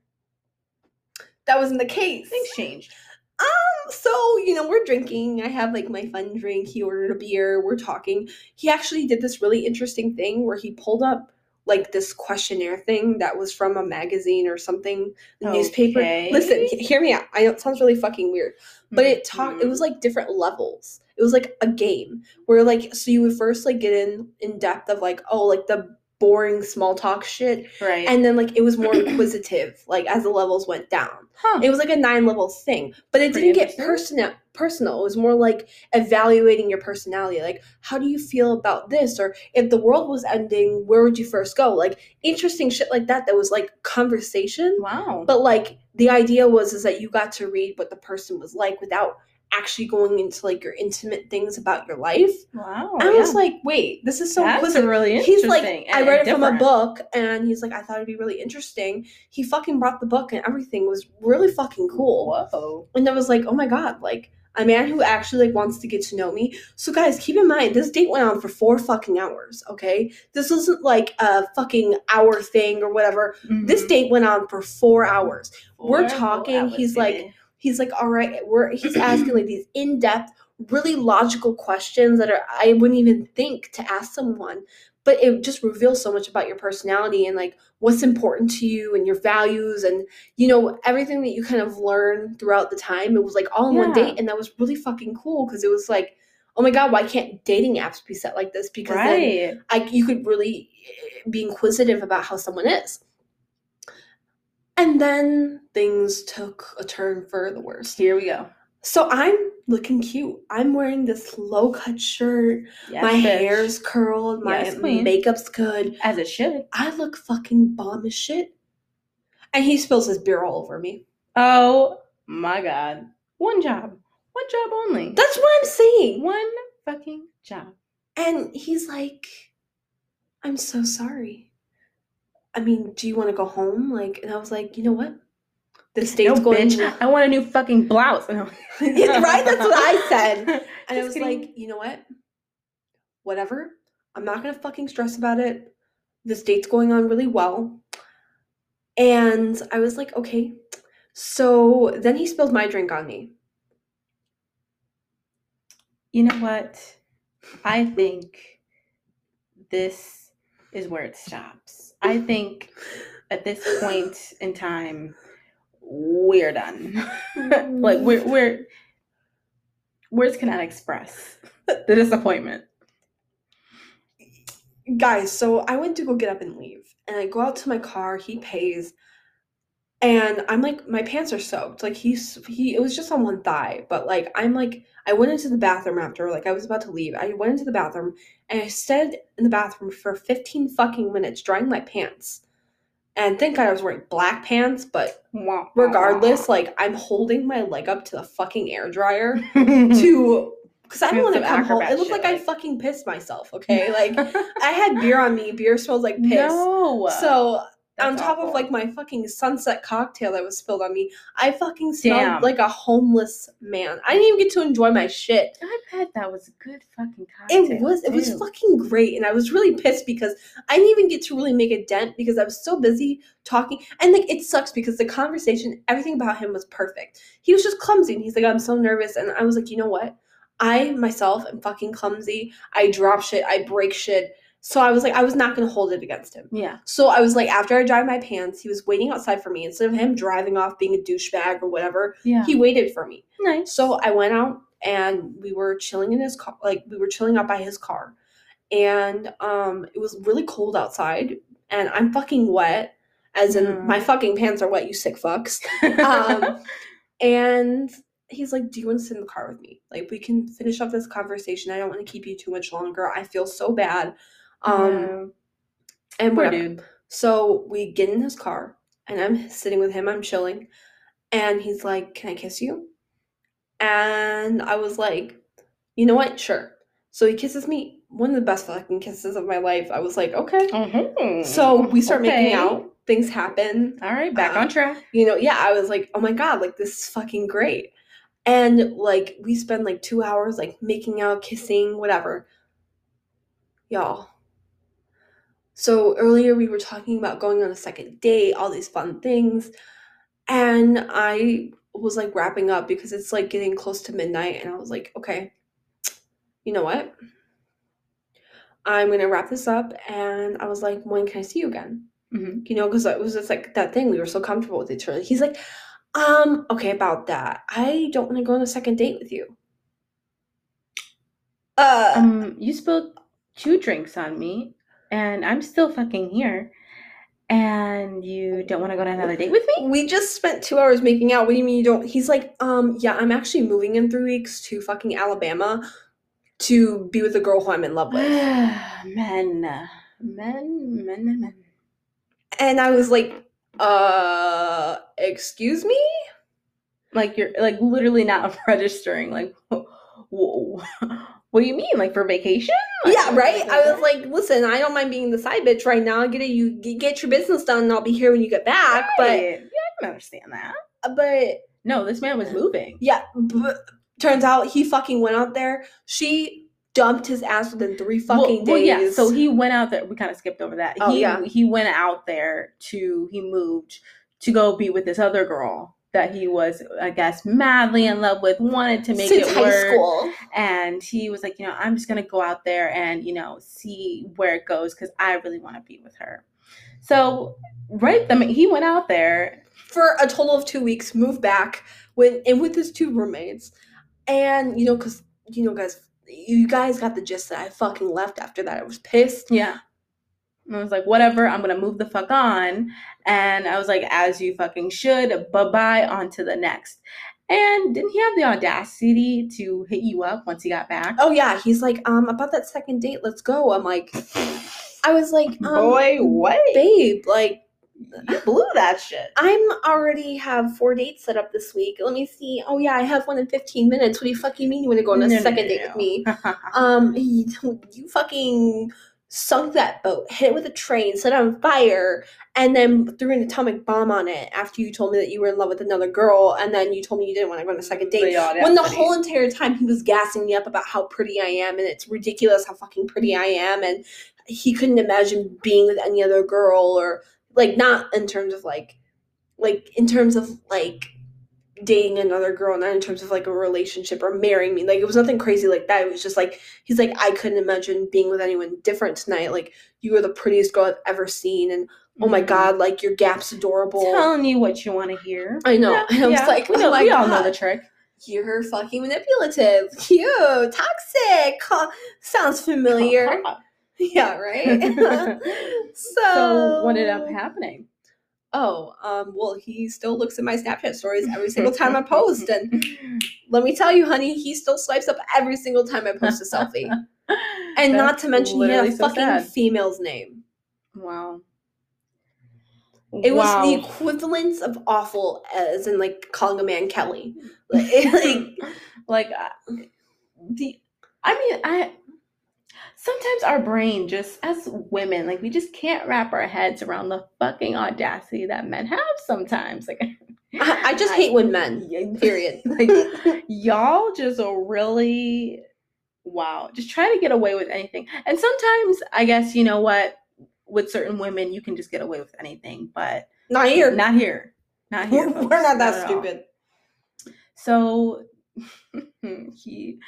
that wasn't the case. things changed. Um, so you know, we're drinking. I have like my fun drink. He ordered a beer. We're talking. He actually did this really interesting thing where he pulled up like this questionnaire thing that was from a magazine or something, a newspaper. Listen, hear me out. I know it sounds really fucking weird, but it talked. It was like different levels. It was like a game where like so you would first like get in in depth of like oh like the boring small talk shit. Right. and then like it was more inquisitive like as the levels went down. Huh. it was like a nine level thing but it Pretty didn't get personal personal. It was more like evaluating your personality like how do you feel about this? Or if the world was ending where would you first go? Like interesting shit like that that was like conversation. Wow. but like the idea was is that you got to read what the person was like without actually going into like your intimate things about your life wow. i yeah. was like wait this is so That's really interesting. he's like i read it from a book and he's like i thought it'd be really interesting he fucking brought the book and everything was really fucking cool Whoa. and i was like oh my god like a man who actually like wants to get to know me. So guys, keep in mind this date went on for four fucking hours. Okay, this wasn't like a fucking hour thing or whatever. This Mhm. date went on for four hours. we're talking, he's like-. He's like, all right, we're he's asking like these in depth, really logical questions that are I wouldn't even think to ask someone. But it just reveals so much about your personality and like what's important to you and your values and you know everything that you kind of learn throughout the time. It was like all in one date, and that was really fucking cool because it was like, oh my god, why can't dating apps be set like this? Because then right. I you could really eh, be inquisitive about how someone is. And then things took a turn for the worse. Here we go. So I'm looking cute. I'm wearing this low cut shirt. Yes, my bitch. hair's curled. My Yes, makeup's good. as it should. I look fucking bomb as shit. And he spills his beer all over me. Oh my god. One job. One job only. That's what I'm saying. one fucking job. And he's like, I'm so sorry. I mean, do you want to go home? Like, and I was like, you know what? The state's no, going bitch. I want a new fucking blouse. Right? That's what I said. And I was kidding. like, you know what? Whatever. I'm not gonna fucking stress about it. This date's going on really well. And I was like, okay. So then he spilled my drink on me. you know what? I think this is where it stops. I think at this point in time, we're done. like we're we're words cannot express the disappointment. guys, so I went to go get up and leave. And I go out to my car, he pays. And I'm like, my pants are soaked. Like he's he it was just on one thigh, but like I'm like I went into the bathroom after, like I was about to leave. I went into the bathroom and I stayed in the bathroom for 15 fucking minutes drying my pants. And thank God I was wearing black pants, but regardless, like I'm holding my leg up to the fucking air dryer to because I don't want to come home. It looked shit, like I fucking pissed myself, okay? Like I had beer on me. Beer smells like piss. No. So on That's top of like my fucking sunset cocktail that was spilled on me, I fucking smelled Damn. like a homeless man. I didn't even get to enjoy my shit. I bet that was a good fucking cocktail. It was it was fucking great, and I was really pissed because I didn't even get to really make a dent because I was so busy talking. And like it sucks because the conversation, everything about him was perfect. He was just clumsy, and he's like, "I'm so nervous," and I was like, "You know what? I myself am fucking clumsy. I drop shit. I break shit." So I was like, I was not gonna hold it against him. Yeah. So I was like, after I dried my pants, he was waiting outside for me instead of him driving off being a douchebag or whatever. Yeah. He waited for me. nice. So I went out and we were chilling in his car, like we were chilling out by his car, and um, it was really cold outside, and I'm fucking wet, as in Mhm. my fucking pants are wet. You sick fucks. Um, and he's like, "Do you want to sit in the car with me? Like we can finish up this conversation. I don't want to keep you too much longer. I feel so bad." Um, and Poor whatever. dude. So we get in his car, and I'm sitting with him. I'm chilling, and he's like, "Can I kiss you?" And I was like, "You know what? Sure." So he kisses me. One of the best fucking kisses of my life. I was like, "Okay." Mhm. So we start making out. Things happen. All right, back Uh, on track. You know, yeah. I was like, "Oh my god! Like this is fucking great." And like we spend like two hours like making out, kissing, whatever. Y'all. So earlier we were talking about going on a second date, all these fun things. And I was like wrapping up because it's like getting close to midnight. And I was like, okay, you know what? I'm going to wrap this up. And I was like, when can I see you again? hmm You know, because it was just like that thing. We were so comfortable with each other. He's like, um, okay, about that. I don't want to go on a second date with you. Uh, Um, you spilled two drinks on me, and I'm still fucking here. And you don't want to go on another date with me? we just spent two hours making out. What do you mean you don't? He's like, um, yeah, I'm actually moving in three weeks to fucking Alabama to be with a girl who I'm in love with. men, men, men, men, men. And I was like, uh, excuse me? Like you're like literally not registering. Like, whoa, what do you mean? Like for vacation? Like, Yeah, right. I was like, listen, I don't mind being the side bitch right now. Get it, you get your business done, and I'll be here when you get back. Right. yeah, I can understand that. But, but No, this man was moving. yeah, but turns out he fucking went out there. She dumped his ass within three fucking well, days. Well, yeah. So he went out there. We kind of skipped over that. Oh, he yeah. he went out there to he moved to go be with this other girl that he was, I guess, madly in love with, wanted to make Since it high work. school. And he was like, you know, I'm just gonna go out there and you know see where it goes because I really want to be with her. So right, I mean, he went out there. for a total of two weeks, moved back, with, in with his two roommates, and you know, cause you know, guys, you guys got the gist that I fucking left after that. I was pissed. Yeah. And I was like, whatever, I'm gonna move the fuck on. And I was like, as you fucking should, bye bye, on to the next. And didn't he have the audacity to hit you up once he got back? Oh yeah, he's like, um, about that second date, let's go. I'm like, I was like, um, Boy, what? babe, like. You blew that shit. I'm already have four dates set up this week. Let me see. Oh yeah, I have one in 15 minutes. What do you fucking mean you want to go on a No, no, second no, date no. with me? Um, you, you fucking sunk that boat, hit it with a train, set it on fire, and then threw an atomic bomb on it after you told me that you were in love with another girl, and then you told me you didn't want to go on a second date. The When the audacity. whole entire time he was gassing me up about how pretty I am, and it's ridiculous how fucking pretty I am, and he couldn't imagine being with any other girl, or like not in terms of like, like in terms of like dating another girl, not in terms of like a relationship or marrying me. Like it was nothing crazy like that. It was just like he's like I couldn't imagine being with anyone different tonight. Like you were the prettiest girl I've ever seen, and oh my Mhm. god, like your gap's adorable. Telling you what you want to hear. I know. Yeah, And I was yeah. like, we, oh know, my we all know the trick. You're fucking manipulative. Cute. Toxic. Huh, Sounds familiar. yeah, right? so, so what ended up happening? Oh, um, well, he still looks at my Snapchat stories every single time I post. And let me tell you, honey, he still swipes up every single time I post a selfie. And not to mention, he had a so fucking sad. female's name. Wow. It was the equivalence of awful as in like calling a man Kelly. Like, like like uh, the i mean i sometimes our brain just as women like we just can't wrap our heads around the fucking audacity that men have sometimes like I, I just hate when men. Period. like y'all just are really wow just try to get away with anything and sometimes i guess you know what with certain women you can just get away with anything but Not here. not here not here We're, folks. we're not that at all. stupid. So he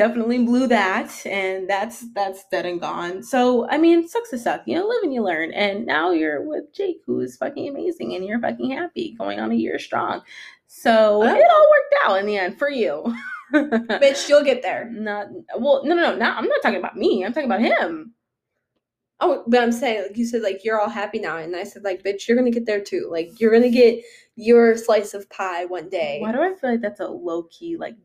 definitely blew that, and that's that's dead and gone. So I mean, sucks to suck. You know, live and you learn. And now you're with Jake, who is fucking amazing, and you're fucking happy, going on a year strong. So Oh. it all worked out in the end for you. Bitch, you'll get there. Not well, no, no, no. Not, I'm not talking about me. I'm talking about him. Oh, but I'm saying, like you said, like you're all happy now, and I said, like, bitch, you're gonna get there too. Like you're gonna get your slice of pie one day. Why do I feel like that's a low key like?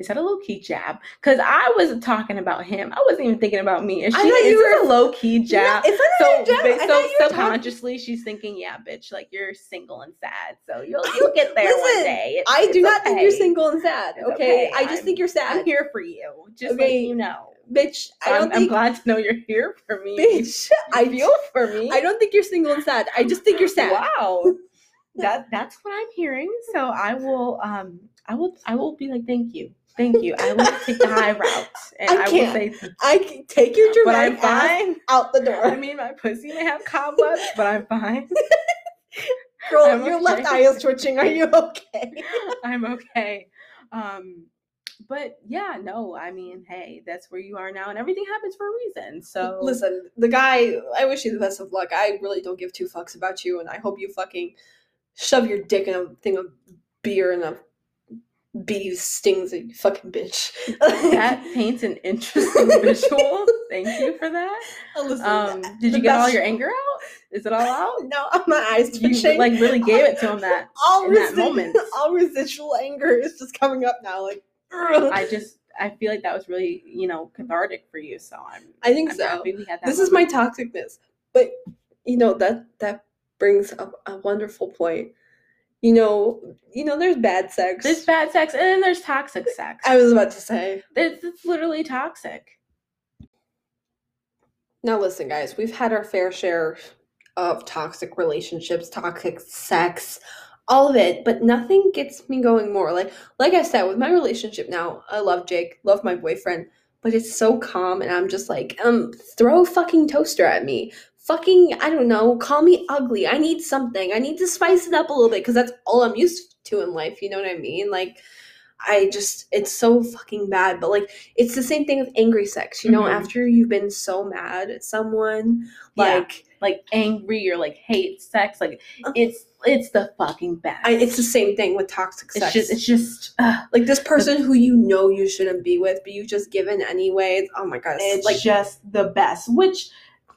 Is that a low key jab? Because I was talking about him. I wasn't even thinking about me. Is I she? thought you were- a low key No, jab? it's not so, a jab. so were talking- subconsciously she's thinking, yeah, bitch, like you're single and sad, so you'll you'll get there one day. It's- I do it's not think you're single and sad. Okay, okay. I just I'm- think you're sad. I'm here for you, just Okay, you know. bitch. I I'm, don't I'm think, glad to know you're here for me. bitch. I I feel for me. I don't think you're single and sad. I just think you're sad. Wow, that that's what I'm hearing. So I will, um, I will, I will be like, thank you, thank you. I will take the high route, and I I, will say. I can take your but I'm fine. out the door. I mean, my pussy may have cobwebs, but I'm fine. Girl, I'm your left eye is twitching. Are you okay? I'm okay. Um, but yeah, no, I mean, hey, that's where you are now, and everything happens for a reason. So Listen, the guy, I wish you the best of luck. I really don't give two fucks about you, and I hope you fucking shove your dick in a thing of beer and a bee stings a fucking bitch. that paints an interesting visual. Thank you for that. Um, did you get all your anger out? Is it all out? No, my eyes You twitching. like really gave it to him that all, in that moment. all residual anger is just coming up now. Like, ugh. I just I feel like that was really you know cathartic for you. So I'm I think I'm so. happy we had that. this is my toxicness but you know that that brings up a wonderful point you know you know there's bad sex There's bad sex and then there's toxic sex. i was about to say It's, it's literally toxic. now listen guys we've had our fair share of toxic relationships toxic sex all of it, but nothing gets me going more. Like like I said, with my relationship now, I love Jake, love my boyfriend, but it's so calm and I'm just like, um, throw a fucking toaster at me. Fucking, I don't know, call me ugly. I need something. I need to spice it up a little bit because that's all I'm used to in life. You know what I mean? Like, I just, it's so fucking bad. But like, it's the same thing with angry sex. You know, Mhm. after you've been so mad at someone, Yeah. like, like angry or like hate sex. Like Uh. it's it's the fucking best. I, it's the same thing with toxic it's sex. just it's just uh, like this person who you know you shouldn't be with, but you just given anyway. Oh my god, it's like like just the best. Which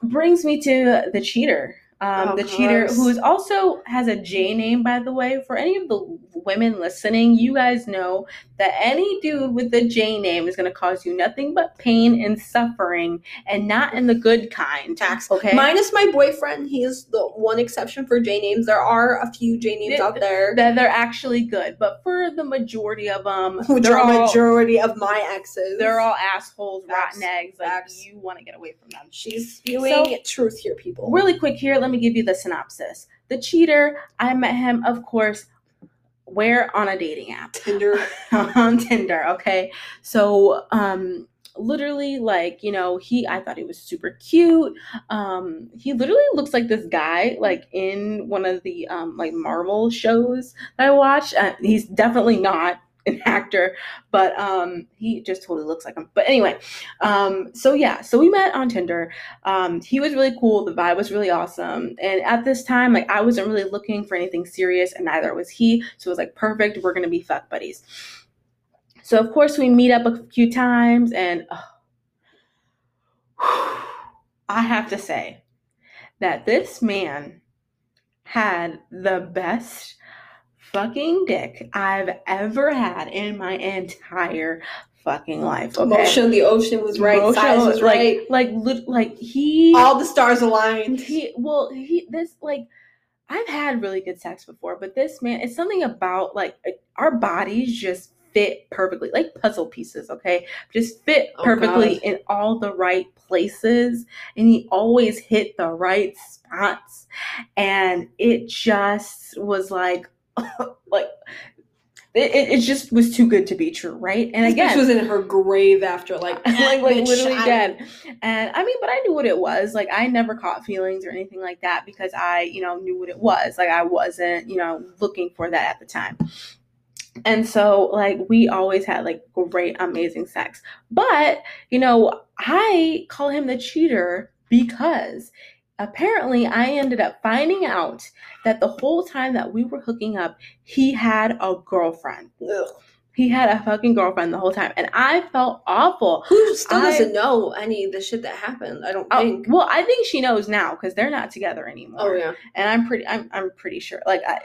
brings me to the cheater. Um, Oh, the cheater, who is also has a J name, by the way. For any of the women listening, you guys know that any dude with a J name is going to cause you nothing but pain and suffering, and not in the good kind. Facts. Okay. minus my boyfriend, he is the one exception for J names. There are a few J names Yeah, out there. that they're actually good, but for the majority of them, which they're all, majority of my exes. they're all assholes, rotten eggs. Like you want to get away from them. She's spewing So- truth here, people. Really quick here, let me give you the synopsis. The cheater, I met him, of course, where on a dating app Tinder. on Tinder. Okay, so um, literally, like you know, he I thought he was super cute. Um, he literally looks like this guy, like in one of the um like Marvel shows that I watched Uh, he's definitely not an actor, but um, he just totally looks like him. But anyway, um, so yeah, so we met on Tinder. Um, he was really cool. The vibe was really awesome. And at this time, like I wasn't really looking for anything serious, and neither was he. So it was like perfect. We're gonna be fuck buddies. So of course we meet up a few times, and oh, I have to say that this man had the best fucking dick I've ever had in my entire fucking life. Okay. Motion, the ocean was right. Motion Size was like, right. Like, lit- like he. All the stars aligned. he well he this like I've had really good sex before, but this man, it's something about like our bodies just fit perfectly, like puzzle pieces, okay? Just fit Oh, perfectly God. in all the right places. And he always hit the right spots. And it just was like, like, it, it it just was too good to be true, right? And again, bitch was in her grave after like like, like literally I- dead. And I mean, but I knew what it was. Like I never caught feelings or anything like that because I, you know, knew what it was. Like I wasn't, you know, looking for that at the time. And so like we always had like great, amazing sex. But, you know, I call him the cheater because apparently I ended up finding out that the whole time that we were hooking up, he had a girlfriend. Ugh. He had a fucking girlfriend the whole time. And I felt awful. Who still I- doesn't know any of the shit that happened? I don't Oh, think. well, I think she knows now because they're not together anymore. Oh yeah. and I'm pretty, I'm, I'm pretty sure. Like, I,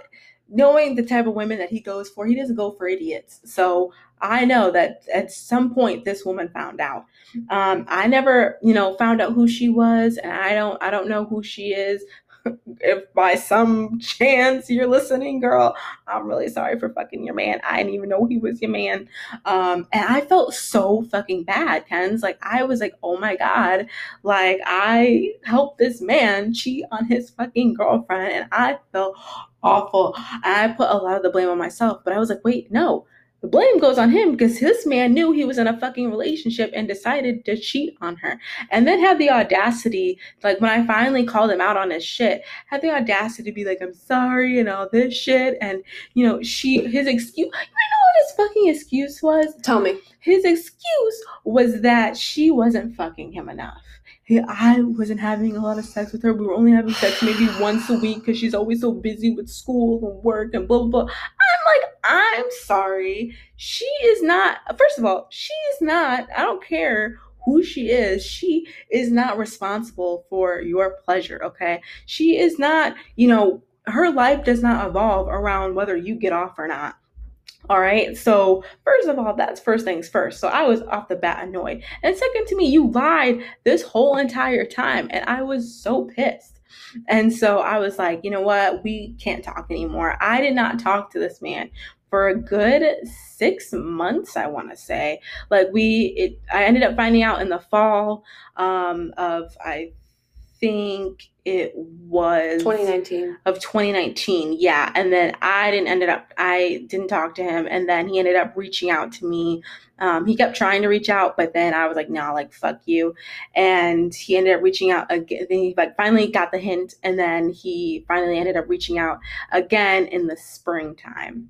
knowing the type of women that he goes for, he doesn't go for idiots. So I know that at some point this woman found out. Um, I never, you know, found out who she was, and I don't, I don't know who she is. if by some chance you're listening, girl, I'm really sorry for fucking your man. I didn't even know he was your man. Um, and I felt so fucking bad, Kenz. Like I was like, oh my god, like I helped this man cheat on his fucking girlfriend, and I felt awful. I put a lot of the blame on myself, but I was like, wait, no. The blame goes on him because this man knew he was in a fucking relationship and decided to cheat on her. And then had the audacity, like when I finally called him out on his shit, had the audacity to be like, I'm sorry and all this shit. And, you know, she, his excuse, you know what his fucking excuse was? Tell me. His excuse was that she wasn't fucking him enough. I wasn't having a lot of sex with her. We were only having sex maybe once a week because she's always so busy with school and work and blah, blah, blah. I'm like, I'm sorry. She is not, first of all, she is not, I don't care who she is. She is not responsible for your pleasure, okay? She is not, you know, her life does not evolve around whether you get off or not. All right. So, first of all, that's first things first. So, I was off the bat annoyed. And second to me, you lied this whole entire time. And I was so pissed. And so I was like, you know what? We can't talk anymore. I did not talk to this man for a good six months, I want to say. Like, we, it, I ended up finding out in the fall um, of, I think it was 2019. of 2019 yeah. And then i didn't ended up i didn't talk to him and then he ended up reaching out to me. Um, he kept trying to reach out but then i was like no like fuck you. And he ended up reaching out again then he like finally got the hint and then he finally ended up reaching out again in the springtime.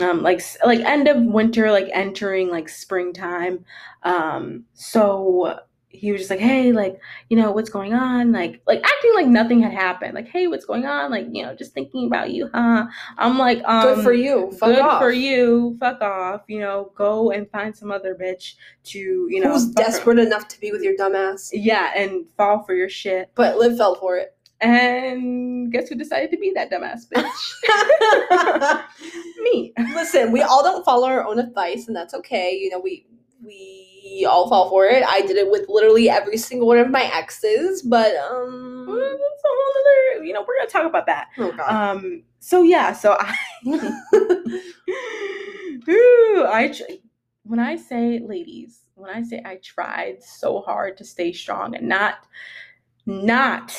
Um, like like end of winter like entering like springtime. Um, so he was just like, hey, like, you know, what's going on? Like, like acting like nothing had happened. Like, hey, what's going on? Like, you know, just thinking about you, huh? I'm like, um, good for you. Fuck good off. for you. Fuck off. You know, go and find some other bitch to, you know, Who's fuck her. desperate enough to be with your dumbass? Yeah, and fall for your shit. But Liv fell for it. And guess who decided to be that dumbass bitch? Me. Listen, we all don't follow our own advice, and that's okay. You know, we we all fall for it. I did it with literally every single one of my exes, but um, Well, That's a whole other, you know, we're gonna talk about that. oh god. Um. So yeah. So I. Ooh, I when I say ladies, when I say I tried so hard to stay strong and not not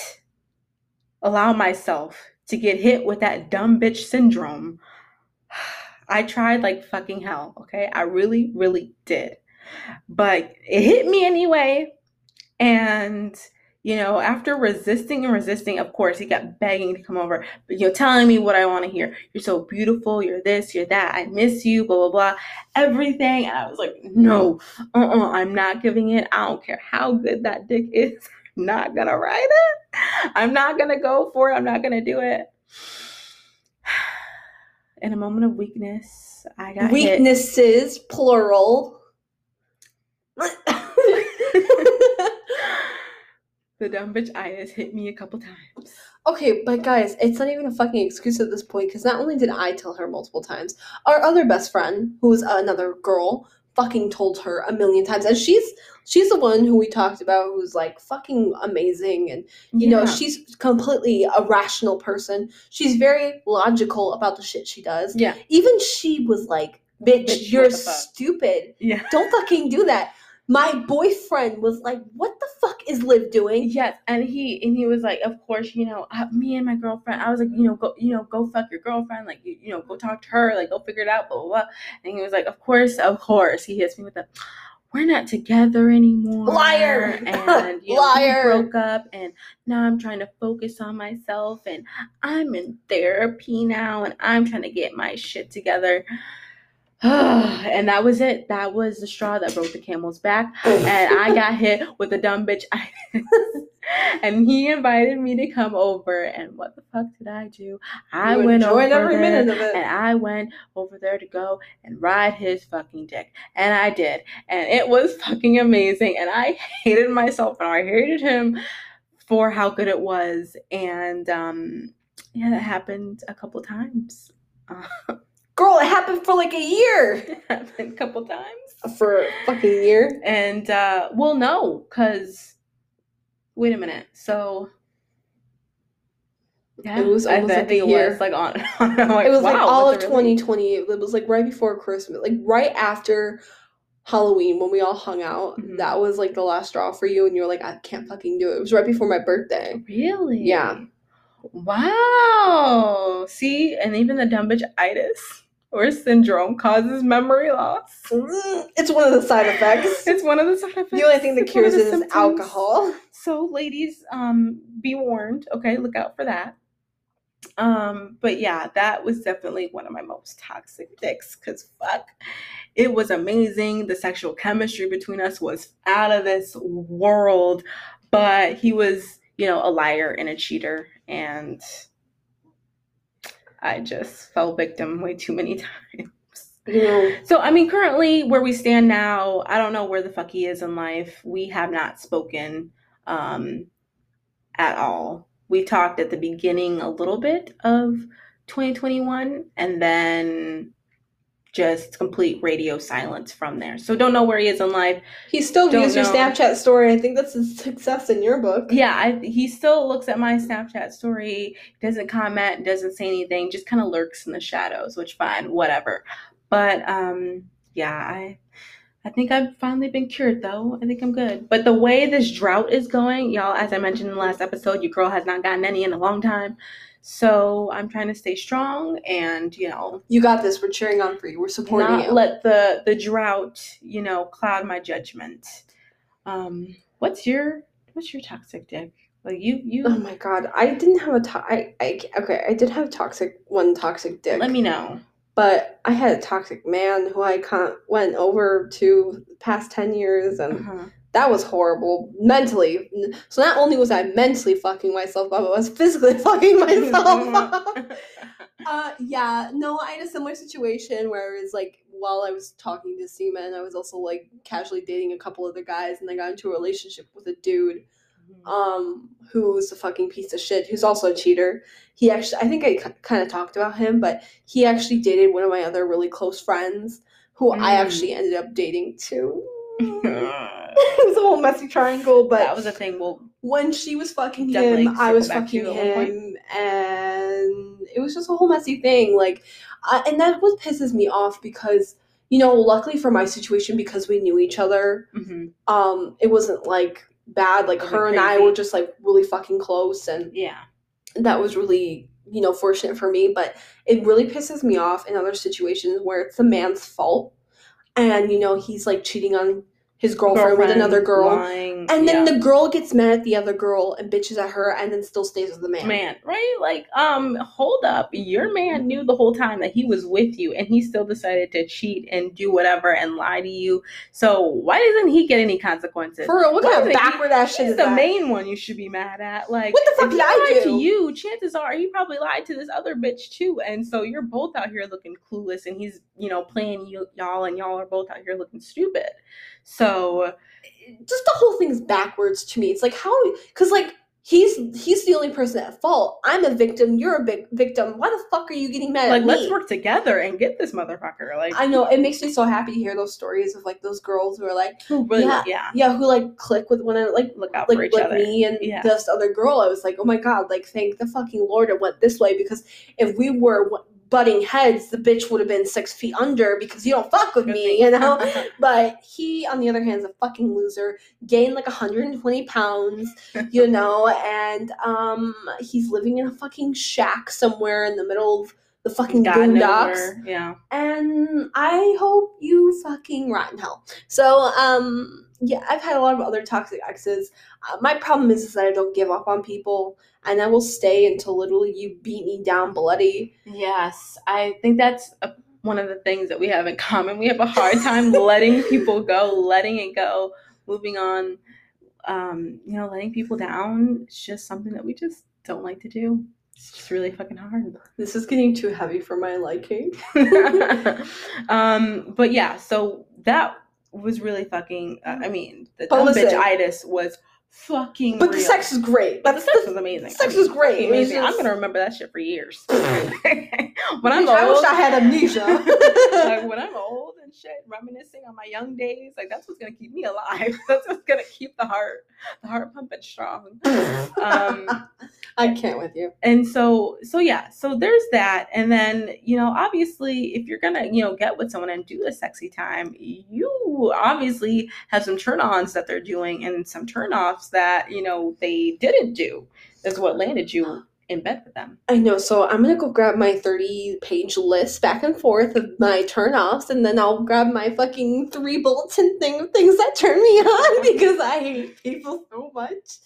allow myself to get hit with that dumb bitch syndrome. I tried like fucking hell, okay? I really really did. But it hit me anyway. And you know, after resisting and resisting, of course, he kept begging to come over, but you're telling me what I want to hear. You're so beautiful. You're this, you're that. I miss you, blah, blah, blah. Everything. And I was like, no, uh uh-uh, uh, i am not giving it. I don't care how good that dick is. I'm not going to ride it. I'm not going to go for it. I'm not going to do it. In a moment of weakness, I got hit. Weaknesses, plural. The dumb bitch itis hit me a couple times. Okay, but guys, it's not even a fucking excuse at this point because not only did I tell her multiple times, our other best friend, who was another girl, fucking told her a million times, and she's she's the one who we talked about who's like fucking amazing, and you know she's completely a rational person. She's very logical about the shit she does. yeah, Even she was like, "Bitch, Bitch, you're what the fuck?" stupid. yeah. Don't fucking do that." My boyfriend was like, "What the fuck is Liv doing?" Yes, and he and he was like, of course, you know, uh, me and my girlfriend. I was like, you know, go, you know, go fuck your girlfriend, like, you, you know, go talk to her, like, go figure it out, blah blah blah. And he was like, of course, of course. He hits me with the, we're not together anymore, Liar. and you know, Liar. we broke up, and now I'm trying to focus on myself, and I'm in therapy now, and I'm trying to get my shit together. and that was it. That was the straw that broke the camel's back and I got hit with a dumb bitch and he invited me to come over, and what the fuck did I do? I You went over every there, minute of it. and I went over there to go and ride his fucking dick, and I did, and it was fucking amazing, and I hated myself, and I hated him for how good it was, and um, yeah, that happened a couple times. Girl, it happened for like a year. it happened a couple times. For a fucking year. And uh well no, cause wait a minute. So yeah, It was I, almost I like think a it year. was like on. Like, it was like all of really- 2020. It was like right before Christmas, like right after Halloween when we all hung out. Mhm. That was like the last straw for you, and you were like, I can't fucking do it. It was right before my birthday. Really? Yeah. Wow. See, and even the dumb bitch itis or syndrome causes memory loss. Mm, It's one of the side effects. It's one of the side effects. The only thing that It's cures it is alcohol. So, ladies, um, be warned. Okay, look out for that. Um, but yeah, that was definitely one of my most toxic dicks. Cause fuck, it was amazing. The sexual chemistry between us was out of this world. But he was, you know, a liar and a cheater, and I just fell victim way too many times. You know, So, I mean, currently where we stand now, I don't know where the fuck he is in life. We have not spoken um, at all. We talked at the beginning a little bit of 2021 and then just complete radio silence from there. So, don't know where he is in life. he still Don't views your. Snapchat story. I think that's a success in your book. Yeah, I, he still looks at my Snapchat story, doesn't comment, doesn't say anything, just kind of lurks in the shadows, which fine, whatever. But um, yeah, I I think I've finally been cured though. I think I'm good. But the way this drought is going, y'all, as I mentioned in the last episode, your girl has not gotten any in a long time. So I'm trying to stay strong and, you know, You got this. We're cheering on for you. We're supporting not you. let the the drought, you know, cloud my judgment. Um, what's your what's your toxic dick? Like you you oh my god, I didn't have a to- I, I okay, I did have toxic one toxic dick. let me know. But I had a toxic man who I con- went over to the past 10 years and Uh-huh. that was horrible mentally. So not only was I mentally fucking myself up, I was physically fucking myself up. Uh, yeah, no, I had a similar situation where it was like while I was talking to Seaman, I was also like casually dating a couple other guys, and I got into a relationship with a dude, um, who's a fucking piece of shit, who's also a cheater. He actually, I think I kind of talked about him, but he actually dated one of my other really close friends, who I Mm. actually ended up dating too. it was a whole messy triangle, but that was a thing. Well, when she was fucking him, I was circle back to fucking you at one him, and it was just a whole messy thing. Like, I, and that what pisses me off because you know, luckily for my situation, because we knew each other, mhm. um, it wasn't like bad. Like her and I were just like really fucking close, and yeah. that was really you know fortunate for me. But it really pisses me off in other situations where it's the man's fault, and you know he's like cheating on his girlfriend, with another girl. lying, And then yeah. the girl gets mad at the other girl and bitches at her and then still stays with the man. man, right? Like, um, hold up. Your man knew the whole time that he was with you and he still decided to cheat and do whatever and lie to you. So why doesn't he get any consequences? For real, what kind of backward ass shit is the that? main one you should be mad at. Like, What the fuck if he did I lied do? to you, chances are he probably lied to this other bitch too. And so you're both out here looking clueless, and he's you know playing you y'all, and y'all are both out here looking stupid. So Just the whole thing's backwards to me. It's like how cuz like he's he's the only person at fault. I'm a victim, you're a big victim. Why the fuck are you getting mad like, at let's work together and get this motherfucker. Like, I know it makes me so happy to hear those stories of like those girls who are like who really, Yeah. yeah, yeah, who like click with one another like look out like, for each like other. me and Yeah. this other girl, I was like, oh my god, like thank the fucking lord it went this way because if we were butting heads, the bitch would have been six feet under because you don't fuck with me, you know. but he, on the other hand, is a fucking loser. Gained like 120 pounds, you know, and um, he's living in a fucking shack somewhere in the middle of the fucking God boondocks. Yeah. and I hope you fucking rot in hell. So, um, yeah, I've had a lot of other toxic exes. Uh, my problem is, is that I don't give up on people, and I will stay until literally you beat me down bloody. Yes, I think that's a, one of the things that we have in common. We have a hard time letting people go, letting it go, moving on. Um, you know, letting people down. It's just something that we just don't like to do. It's just really fucking hard. This is getting too heavy for my liking. um, but yeah, so that was really fucking. Uh, I mean, the But dumb listen. bitch itis was fucking. But the sex is great. But the sex the. was amazing. sex I was great. fucking It was Amazing. I'm gonna remember that shit for years. when I'm I wish old, I had amnesia. like when I'm old shit, reminiscing on my young days, like that's what's gonna keep me alive. That's what's gonna keep the heart, the heart pumping strong. Um, I can't with you. and so, so yeah, so there's that, and then you know, obviously, if you're gonna, you know, get with someone and do a sexy time, you obviously have some turn-ons that they're doing and some turn-offs that you know they didn't do. Is what landed you in bed with them. I know, so I'm gonna go grab my 30 page list back and forth of my turn offs, and then I'll grab my fucking three bulletin thing of things that turn me on because I hate people so much.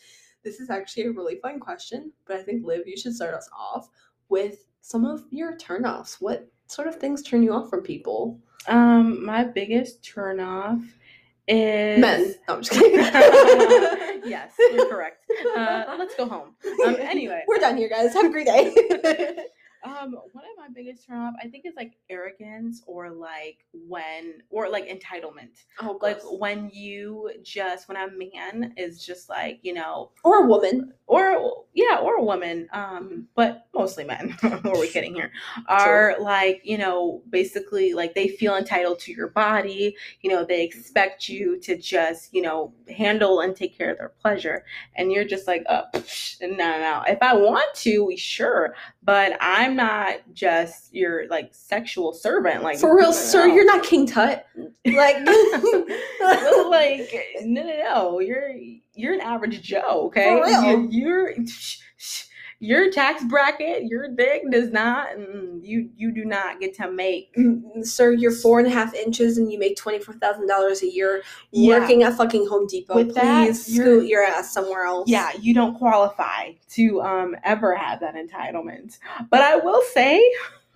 This is actually a really fun question, but I think Liv, you should start us off with some of your turn offs. What sort of things turn you off from people? Um, my biggest turn-off is Men. No, I'm just kidding. yes, you're correct. Uh, let's go home. Um, anyway, We're done here, guys. Have a great day. um, one of my biggest turn I think, is like arrogance or like when or like entitlement. oh, Like gross. when you just when a man is just like you know, or a woman. or yeah, or a woman, um, but mostly men. Who are we kidding here? Are like you know, basically like they feel entitled to your body. You know, they expect you to just you know handle and take care of their pleasure, and you're just like, oh, psh, no, no, no. If I want to, we sure, but I'm not not just your like sexual servant. Like For real, sir, you're not King Tut. Like, No, like no, no, no. You're you're an average Joe. Okay, For real. You, you're your tax bracket, your dick does not. mm, You you do not get to make. Mm, sir, you're four and a half inches and you make twenty four thousand dollars a year Yeah. working at fucking Home Depot. With that, Please you're- scoot your ass somewhere else. Yeah, you don't qualify to um ever have that entitlement. But I will say,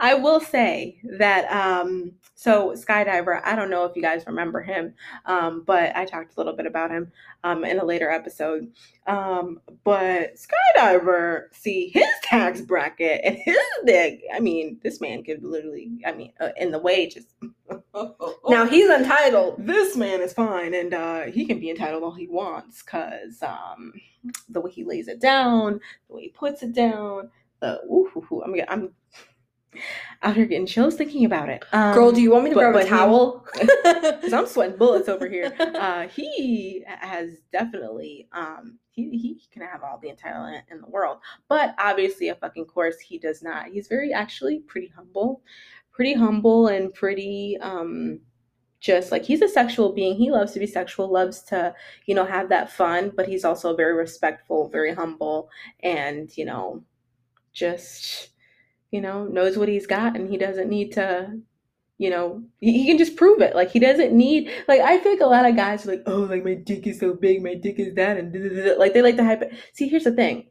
I will say that um so skydiver. I don't know if you guys remember him, um, but I talked a little bit about him um in a later episode. Um, but skydiver, see his tax bracket and his dick. I mean, this man could literally. I mean, uh, in the wages. Now he's entitled. this man is fine and uh he can be entitled all he wants because um the way he lays it down the way he puts it down the ooh, ooh, ooh, i'm i'm out here getting chills thinking about it. Um, Girl, do you want me to but- grab a but towel? because i'm sweating bullets over here. Uh he has definitely um he, he can have all the entitlement in the world. But obviously a fucking course he does not. He's very actually pretty humble. Pretty humble and pretty um just like he's a sexual being. He loves to be sexual loves to you know have that fun but he's also very respectful very humble and you know just you know knows what he's got and he doesn't need to you know he, he can just prove it like he doesn't need like i feel like a lot of guys are like oh like my dick is so big my dick is that and da, da, da, da." like they like to hype it see here's the thing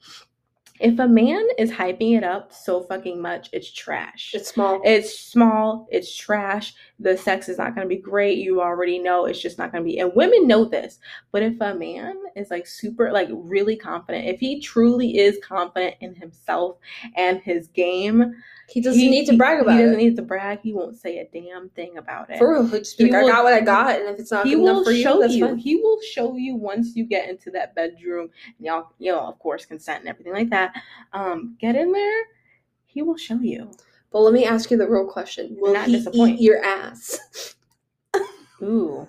if a man is hyping it up so fucking much it's trash It's small. it's small, it's trash. The sex is not going to be great. You already know it's just not going to be. And women know this. But if a man is like super, like really confident, if he truly is confident in himself and his game, He doesn't he- need to brag about it. he doesn't need to brag. He won't say a damn thing about it. For real, he'll just be He like, will- I got what I got, and if it's not he will enough for you, show that's you. fine. He will show you once you get into that bedroom. Y'all, you know, of course, consent and everything like that. Um, get in there. He will show you. But let me ask you the real question: Will Not he disappoint. eat your ass? Ooh.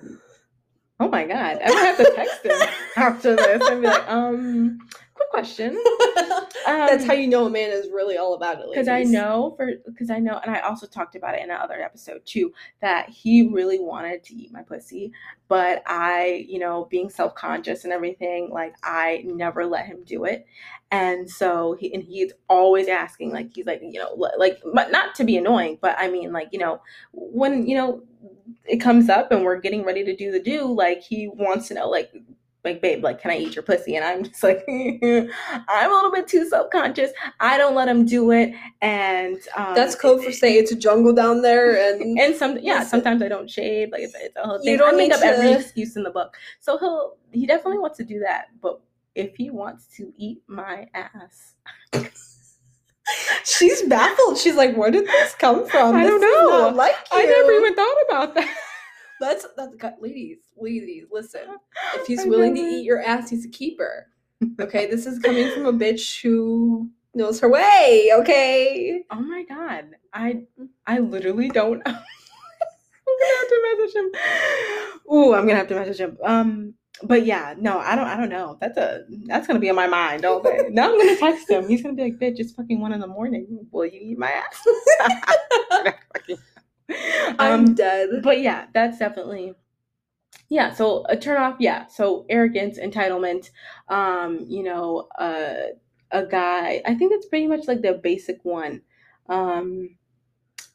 Oh my god. I'm gonna have to text him after this and be like, um, quick question. That's how you know a man is really all about it. because Um, I know for because I know and I also talked about it in another episode too that he really wanted to eat my pussy but I you know being self-conscious and everything like I never let him do it and so he and he's always asking like he's like you know like but not to be annoying but I mean like you know when you know it comes up and we're getting ready to do the do like he wants to know like like babe like can i eat your pussy and i'm just like i'm a little bit too self-conscious i don't let him do it and um, That's code for saying it's a jungle down there, and and some yeah sometimes i don't shave like it's, it's a whole You don't i make up every excuse in the book so he'll he definitely wants to do that but if he wants to eat my ass she's baffled. She's like, "Where did this come from? I This don't know. like you." i never even thought about that That's that's got ladies, ladies. Listen, if he's I willing to eat your ass, he's a keeper. Okay, this is coming from a bitch who knows her way. Okay. Oh my god. I I literally don't I'm gonna have to message him. Ooh, I'm gonna have to message him. Um but yeah, no, I don't I don't know. That's a that's gonna be in my mind all day. now I'm gonna text him. He's gonna be like, bitch, it's fucking one in the morning. Will you eat my ass? I'm um dead. but yeah, that's definitely yeah. So a turn off, yeah. So arrogance, entitlement, um, you know, uh, a guy. I think that's pretty much like the basic one. Um,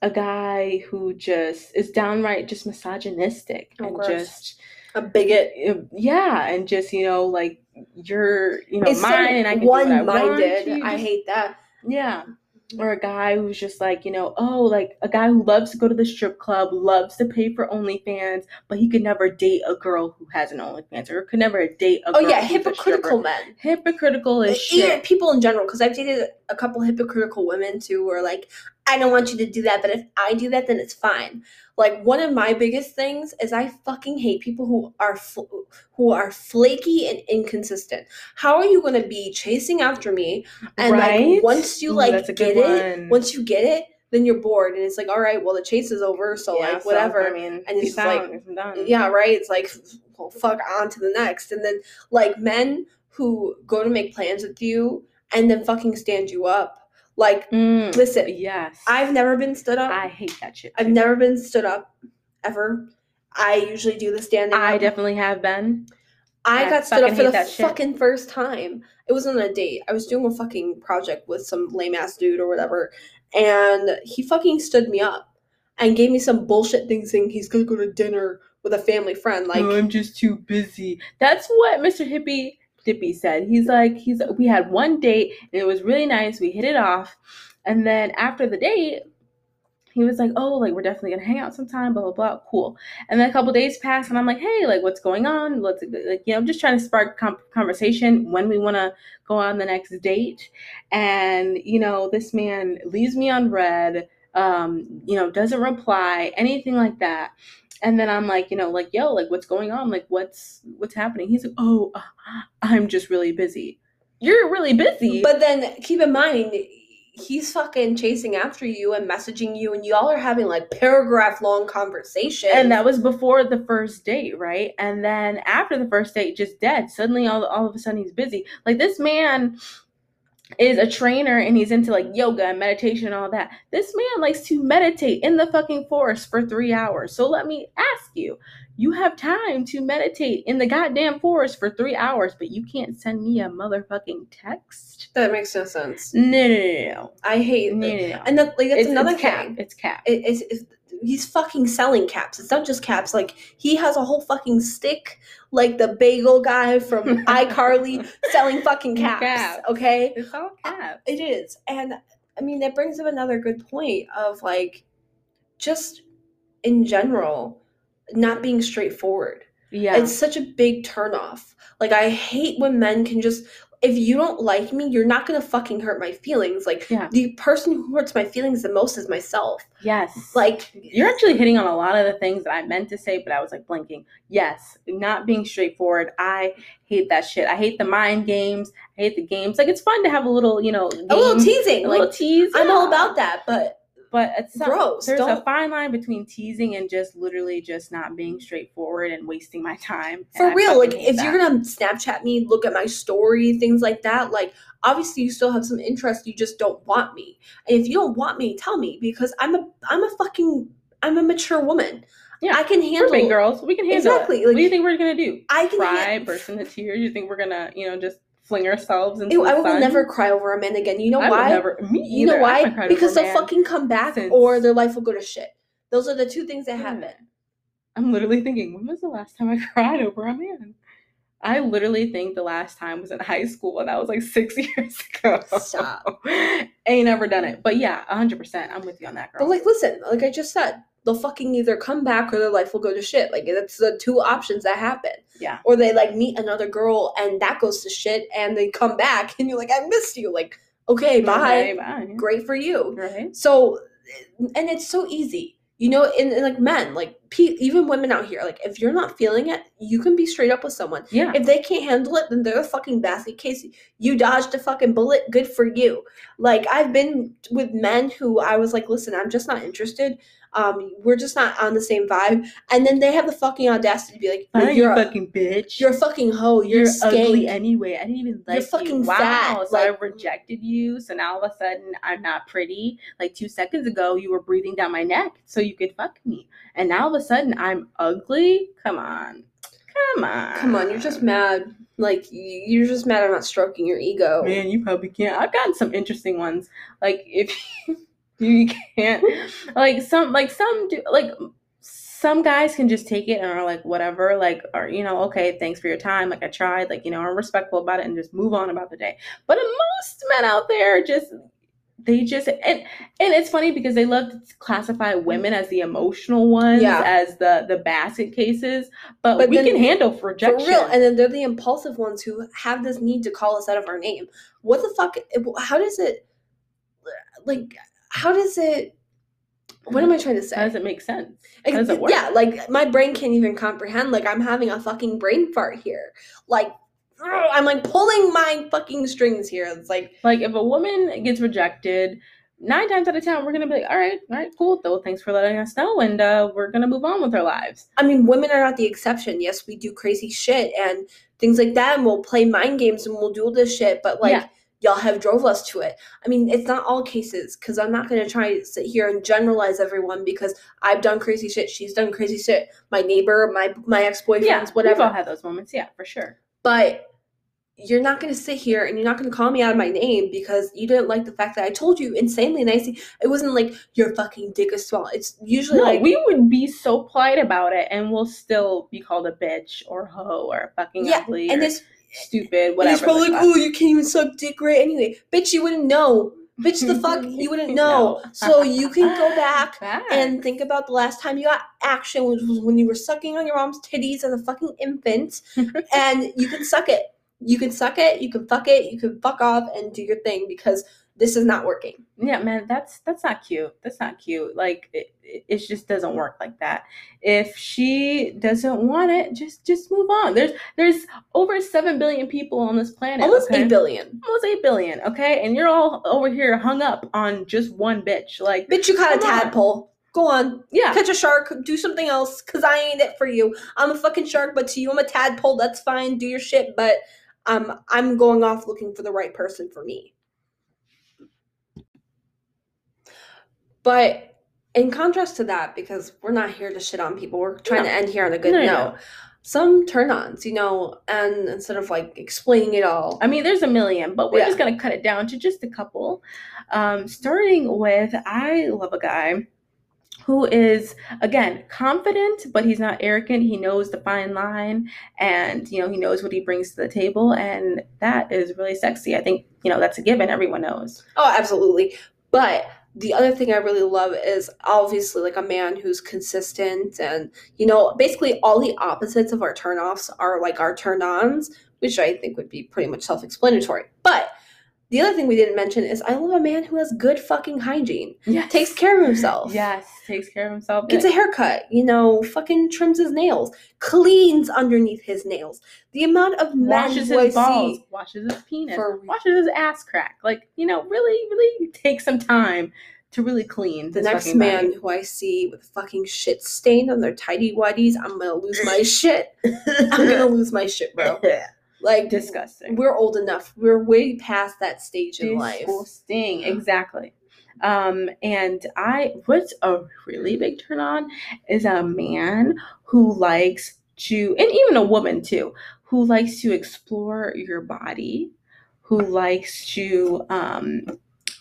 a guy who just is downright just misogynistic Oh, and gross. just A bigot. yeah, and just you know like you're you know It's so and I can do what I want. one-minded. I hate that. yeah. Or a guy who's just like, you know, oh, like a guy who loves to go to the strip club, loves to pay for OnlyFans, but he could never date a girl who has an OnlyFans or could never date a Oh yeah, hypocritical men. Hypocritical as Even shit. people in general, because I've dated a couple hypocritical women too, who are like, I don't want you to do that, but if I do that, then it's fine. Like one of my biggest things is I fucking hate people who are fl- who are flaky and inconsistent. How are you going to be chasing after me and Right? like once you like a get it, one. once you get it, then you're bored and it's like, all right, well the chase is over, so Yeah, like whatever. I mean, and it's like, yeah, right. It's like, well, fuck on to the next. And then like men who go to make plans with you and then fucking stand you up. Like, Mm, listen, yes. I've never been stood up. I hate that shit. I've never been stood up ever. I usually do the standing I up. definitely have been. I I got stood up for the shit. fucking first time. It was on a date. I was doing a fucking project with some lame ass dude or whatever, and he fucking stood me up and gave me some bullshit thing saying he's gonna go to dinner with a family friend. Like, "Oh, I'm just too busy. That's what Mr. Hippie Dippy said. He's like, he's we had one date and it was really nice. We hit it off, and then after the date, he was like, oh, like we're definitely gonna hang out sometime. Blah blah blah. Cool. And then a couple days passed, and I'm like, hey, like what's going on? Let's like you know, I'm just trying to spark conversation when we want to go on the next date. And you know, this man leaves me on read. Um, you know, doesn't reply anything like that. And then I'm like, you know, like, yo, like, what's going on? Like, what's what's happening? He's like, oh, uh, I'm just really busy. You're really busy. but then keep in mind, he's fucking chasing after you and messaging you, and y'all are having like paragraph long conversations. and that was before the first date, right? And then after the first date, just dead. Suddenly, all all of a sudden, he's busy. Like this man is a trainer and he's into like yoga and meditation and all that. This man likes to meditate in the fucking forest for three hours. So let me ask you. You have time to meditate in the goddamn forest for three hours, but you can't send me a motherfucking text? that makes no sense. No, no, no, no. I hate No, no, no. And that, like that's It's, another it's cap. It's cap. It, it's, it's, he's fucking selling caps. It's not just caps. Like he has a whole fucking stick, like the bagel guy from iCarly, selling fucking caps. Caps. Okay, It's all caps. it is, and I mean that brings up another good point of like, just in general, not being straightforward. Yeah. It's such a big turnoff. Like I hate when men can just if you don't like me, you're not gonna fucking hurt my feelings. Like Yeah. the person who hurts my feelings the most is myself. yes. Like You're actually hitting on a lot of the things that I meant to say, but I was like blinking. Yes, not being straightforward. I hate that shit. I hate the mind games. I hate the games. Like it's fun to have a little, you know, a little teasing. a little Like tease. I'm all about that, but But it's some, Gross, There's a don't- fine line between teasing and just literally just not being mm. straightforward and wasting my time. for real, like if you're gonna Snapchat me, look at my story, things like that, like obviously you still have some interest, you just don't want me. And if you don't want me, tell me because I'm a I'm a fucking I'm a mature woman. Yeah, I can handle big girls. We can handle Exactly, it. like- what do you think we're gonna do? I can Cry, han- burst into tears? You think we're gonna, you know, just fling ourselves into Ew, I will sun? never cry over a man again. You know I why? never. Me You know either. Why? haven't cried over Because they'll fucking come back since- or their life will go to shit. Those are the two things that hmm. happen. I'm literally thinking, when was the last time I cried over a man? I literally think the last time was in high school, and that was like six years ago. Stop. Ain't never done it, mm. but yeah, hundred percent. I'm with you on that, girl. But like, listen, like I just said, they'll fucking either come back or their life will go to shit. Like that's the two options that happen. yeah, Or they like meet another girl and that goes to shit, and they come back and you're like, I missed you. Like, okay, bye. Okay, bye. Great for you. Right? So, and it's so easy. You know, in, in like men, like pe- even women out here, like if you're not feeling it, you can be straight up with someone. Yeah. If they can't handle it, then they're a fucking basket case. You dodged a fucking bullet. Good for you. Like I've been with men who I was like, listen, I'm just not interested. Um, we're just not on the same vibe. And then they have the fucking audacity to be like, Fine, "Well, you you're a, fucking bitch. you're a fucking hoe. You're, You're ugly anyway. I didn't even like fucking you. Wow. fat, So I rejected you. So now all of a sudden I'm not pretty. Like two seconds ago, you were breathing down my neck so you could fuck me. And now all of a sudden I'm ugly? Come on. Come on. Come on, you're just mad. Like you're just mad I'm not stroking your ego. Man, you probably can't. I've gotten some interesting ones. Like if you can't, like some, like some do, like some guys can just take it and are like whatever, like or you know, okay, thanks for your time. Like I tried, like you know, I'm respectful about it and just move on about the day. But most men out there just they just and and it's funny because they love to classify women as the emotional ones, Yeah. as the the basket cases, but, But we then- can handle For rejection. real, and then they're the impulsive ones who have this need to call us out of our name. What the fuck? How does it? Like, how does it? What am I trying to say? How does it make sense? How does it work? Yeah, like my brain can't even comprehend. Like I'm having a fucking brain fart here. Like I'm like pulling my fucking strings here. It's like Like if a woman gets rejected, nine times out of ten, we're gonna be like, all right, all right, cool. Though, thanks for letting us know, and uh, we're gonna move on with our lives. I mean, women are not the exception. Yes, we do crazy shit and things like that, and we'll play mind games and we'll do all this shit. But like, Yeah. Y'all have drove us to it. I mean, it's not all cases because I'm not going to try to sit here and generalize everyone because I've done crazy shit. She's done crazy shit. My neighbor, my my ex boyfriends, yeah, whatever. We've all had those moments. Yeah, for sure. But you're not going to sit here and you're not going to call me out of my name because you didn't like the fact that I told you insanely nicely. It wasn't like your fucking dick is small. It's usually No, like we would be so polite about it, and we'll still be called a bitch or hoe or fucking yeah, ugly and or it's stupid, and whatever. it's probably like, oh, you can't even suck dick right anyway. Bitch, you wouldn't know. Bitch, the fuck, you wouldn't know. No. So you can go back Facts. and think about the last time you got action, which was when you were sucking on your mom's titties as a fucking infant, and you can suck it. You can suck it. You can fuck it. You can fuck off and do your thing because this is not working. yeah, man, that's that's not cute. That's not cute. Like it, it it just doesn't work like that. If she doesn't want it, just just move on. There's there's over seven billion people on this planet. Almost okay? eight billion. Almost eight billion. Okay, and you're all over here hung up on just one bitch. Like, Bitch, you caught a Come on. tadpole. Go on, yeah, catch a shark. Do something else, cause I ain't it for you. I'm a fucking shark, but to you, I'm a tadpole. That's fine. Do your shit, but um, I'm going off looking for the right person for me. But in contrast to that, because we're not here to shit on people, we're trying No. to end here on a good No, no, note. no. Some turn-ons, you know, and instead of like explaining it all, I mean, there's a million, but we're Yeah. just gonna cut it down to just a couple. Um, starting with, I love a guy who is again confident, but he's not arrogant. He knows the fine line, and you know he knows what he brings to the table, and that is really sexy. I think you know that's a given. Everyone knows. Oh, absolutely. But the other thing I really love is obviously like a man who's consistent and you know, basically all the opposites of our turn-offs are like our turn-ons, which I think would be pretty much self-explanatory. But the other thing we didn't mention is I love a man who has good fucking hygiene. Yes. Takes care of himself. Yes, takes care of himself. Gets a haircut, you know, fucking trims his nails, cleans underneath his nails. The amount of men washes I his balls, see washes his penis, For washes his ass crack. Like you know, really, really take some time to really clean. The next man body. who I see with fucking shit stained on their tidy whities, I'm gonna lose my shit. I'm gonna lose my shit, bro. Like, disgusting. we're old enough. We're way past that stage in life. Disgusting. Exactly. Um, and I, what's a really big turn on is a man who likes to, and even a woman too, who likes to explore your body, who likes to, um,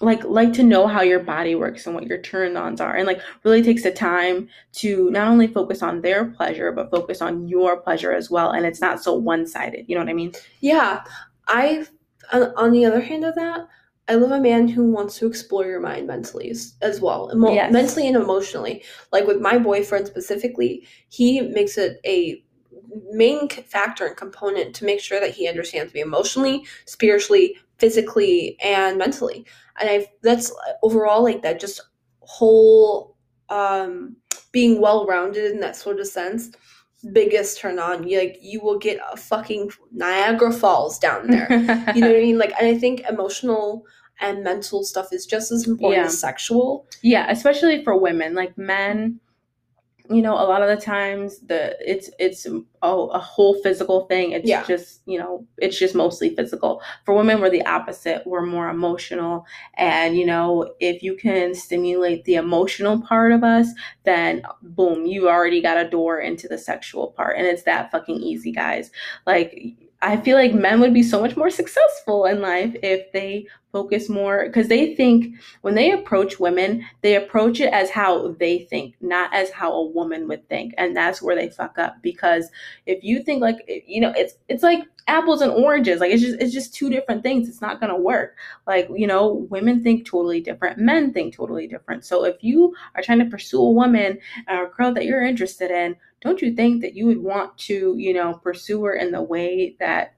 like like to know how your body works and what your turn ons are and like really takes the time to not only focus on their pleasure but focus on your pleasure as well and it's not so one-sided you know what i mean Yeah, I. On, the other hand of that, I love a man who wants to explore your mind mentally as, as well, emo- Yes. mentally and emotionally. Like with my boyfriend specifically, he makes it a main factor and component to make sure that he understands me emotionally, spiritually, physically, and mentally. And I that's overall like that just whole um being well rounded in that sort of sense. Biggest turn on, you like you will get a fucking Niagara Falls down there. you know what I mean? Like, and I think emotional and mental stuff is just as important Yeah. as sexual. Yeah, especially for women. Like men, you know, a lot of the times the it's it's oh, a whole physical thing. It's Yeah. just, you know, it's just mostly physical. For women we're the opposite. We're more emotional and you know, if you can stimulate the emotional part of us, then boom, you already got a door into the sexual part and it's that fucking easy, guys. Like I feel like men would be so much more successful in life if they focus more because they think when they approach women, they approach it as how they think, not as how a woman would think. And that's where they fuck up because if you think like eh, you know, it's it's like apples and oranges. Like it's just it's just two different things. It's not going to work. Like, you know, women think totally different, men think totally different. So if you are trying to pursue a woman or a girl that you're interested in, don't you think that you would want to, you know, pursue her in the way that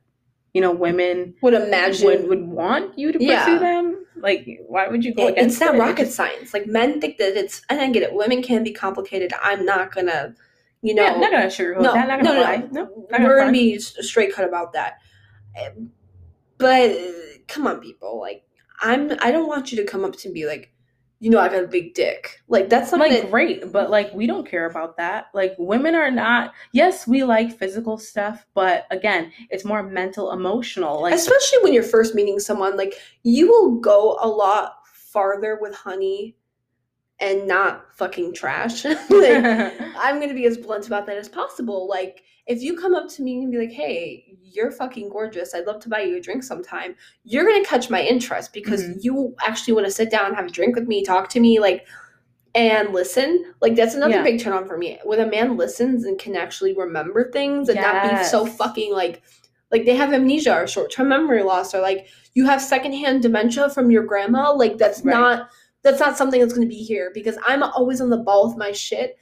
you know women Would imagine would would want you to pursue Yeah. them? Like, why would you go it- against it's not it? rocket science. Like men think that it's, and I get it. Women can be complicated. I'm not gonna, you know, yeah, not gonna sugarcoat no, that. Not no, gonna no, lie. no. No, gonna We're gonna front. be straight cut about that. But come on, people. Like I'm, I don't want you to come up to me like, you know I got a big dick. Like that's something like that, great but like we don't care about that like women are not yes we like physical stuff but again it's more mental emotional like especially when you're first meeting someone, like you will go a lot farther with honey and not fucking trash. like, I'm gonna be as blunt about that as possible. Like, if you come up to me and be like, "Hey, you're fucking gorgeous. I'd love to buy you a drink sometime," you're gonna catch my interest because Mhm. you actually want to sit down, have a drink with me, talk to me, like, and listen. Like, that's another Yeah. big turn on for me. When a man listens and can actually remember things and not be so fucking like, like they have amnesia or short term memory loss or like you have secondhand dementia from your grandma. Like, that's Right. not that's not something that's going to be here because I'm always on the ball with my shit.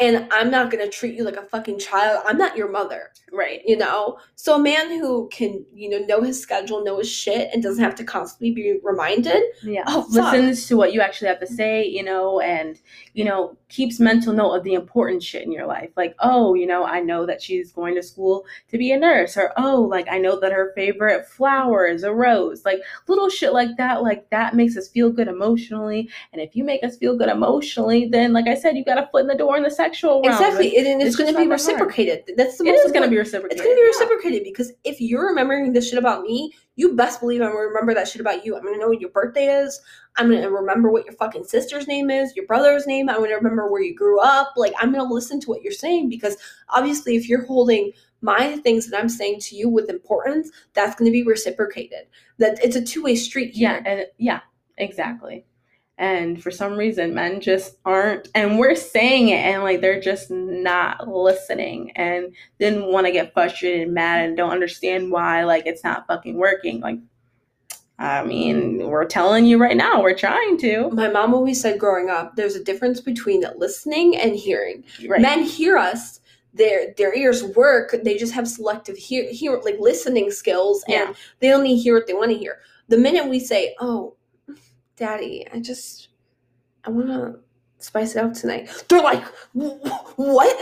And I'm not going to treat you like a fucking child. I'm not your mother, right you know? So a man who can, you know, know his schedule, know his shit, and doesn't have to constantly be reminded. yeah Oh, fuck. listens to what you actually have to say you know and you know keeps mental note of the important shit in your life like oh you know i know that she's going to school to be a nurse or oh like i know that her favorite flower is a rose like little shit like that like that makes us feel good emotionally and if you make us feel good emotionally then like i said you got a foot in the door in the sexual realm Exactly. Like, And it's, it's going to be not that hard. reciprocated. That's the it most is going to be reciprocated It's going to be Yeah. reciprocated because if you're remembering this shit about me, you best believe I'm going to remember that shit about you. I'm going to know what your birthday is. I'm going to remember what your fucking sister's name is, your brother's name. I'm going to remember where you grew up. Like, I'm going to listen to what you're saying because obviously, if you're holding my things that I'm saying to you with importance, that's going to be reciprocated. That it's a two way street Yeah, and yeah, exactly. And for some reason, men just aren't, and we're saying it, and like they're just not listening, and then want to get frustrated and mad and don't understand why like it's not fucking working. Like, I mean, we're telling you right now, we're trying to. My mom always said growing up, there's a difference between listening and hearing. Right. men hear us their their ears work they just have selective hear, hear like listening skills and Yeah. they only hear what they want to hear the minute we say oh daddy i just i want to spice it up tonight they're like what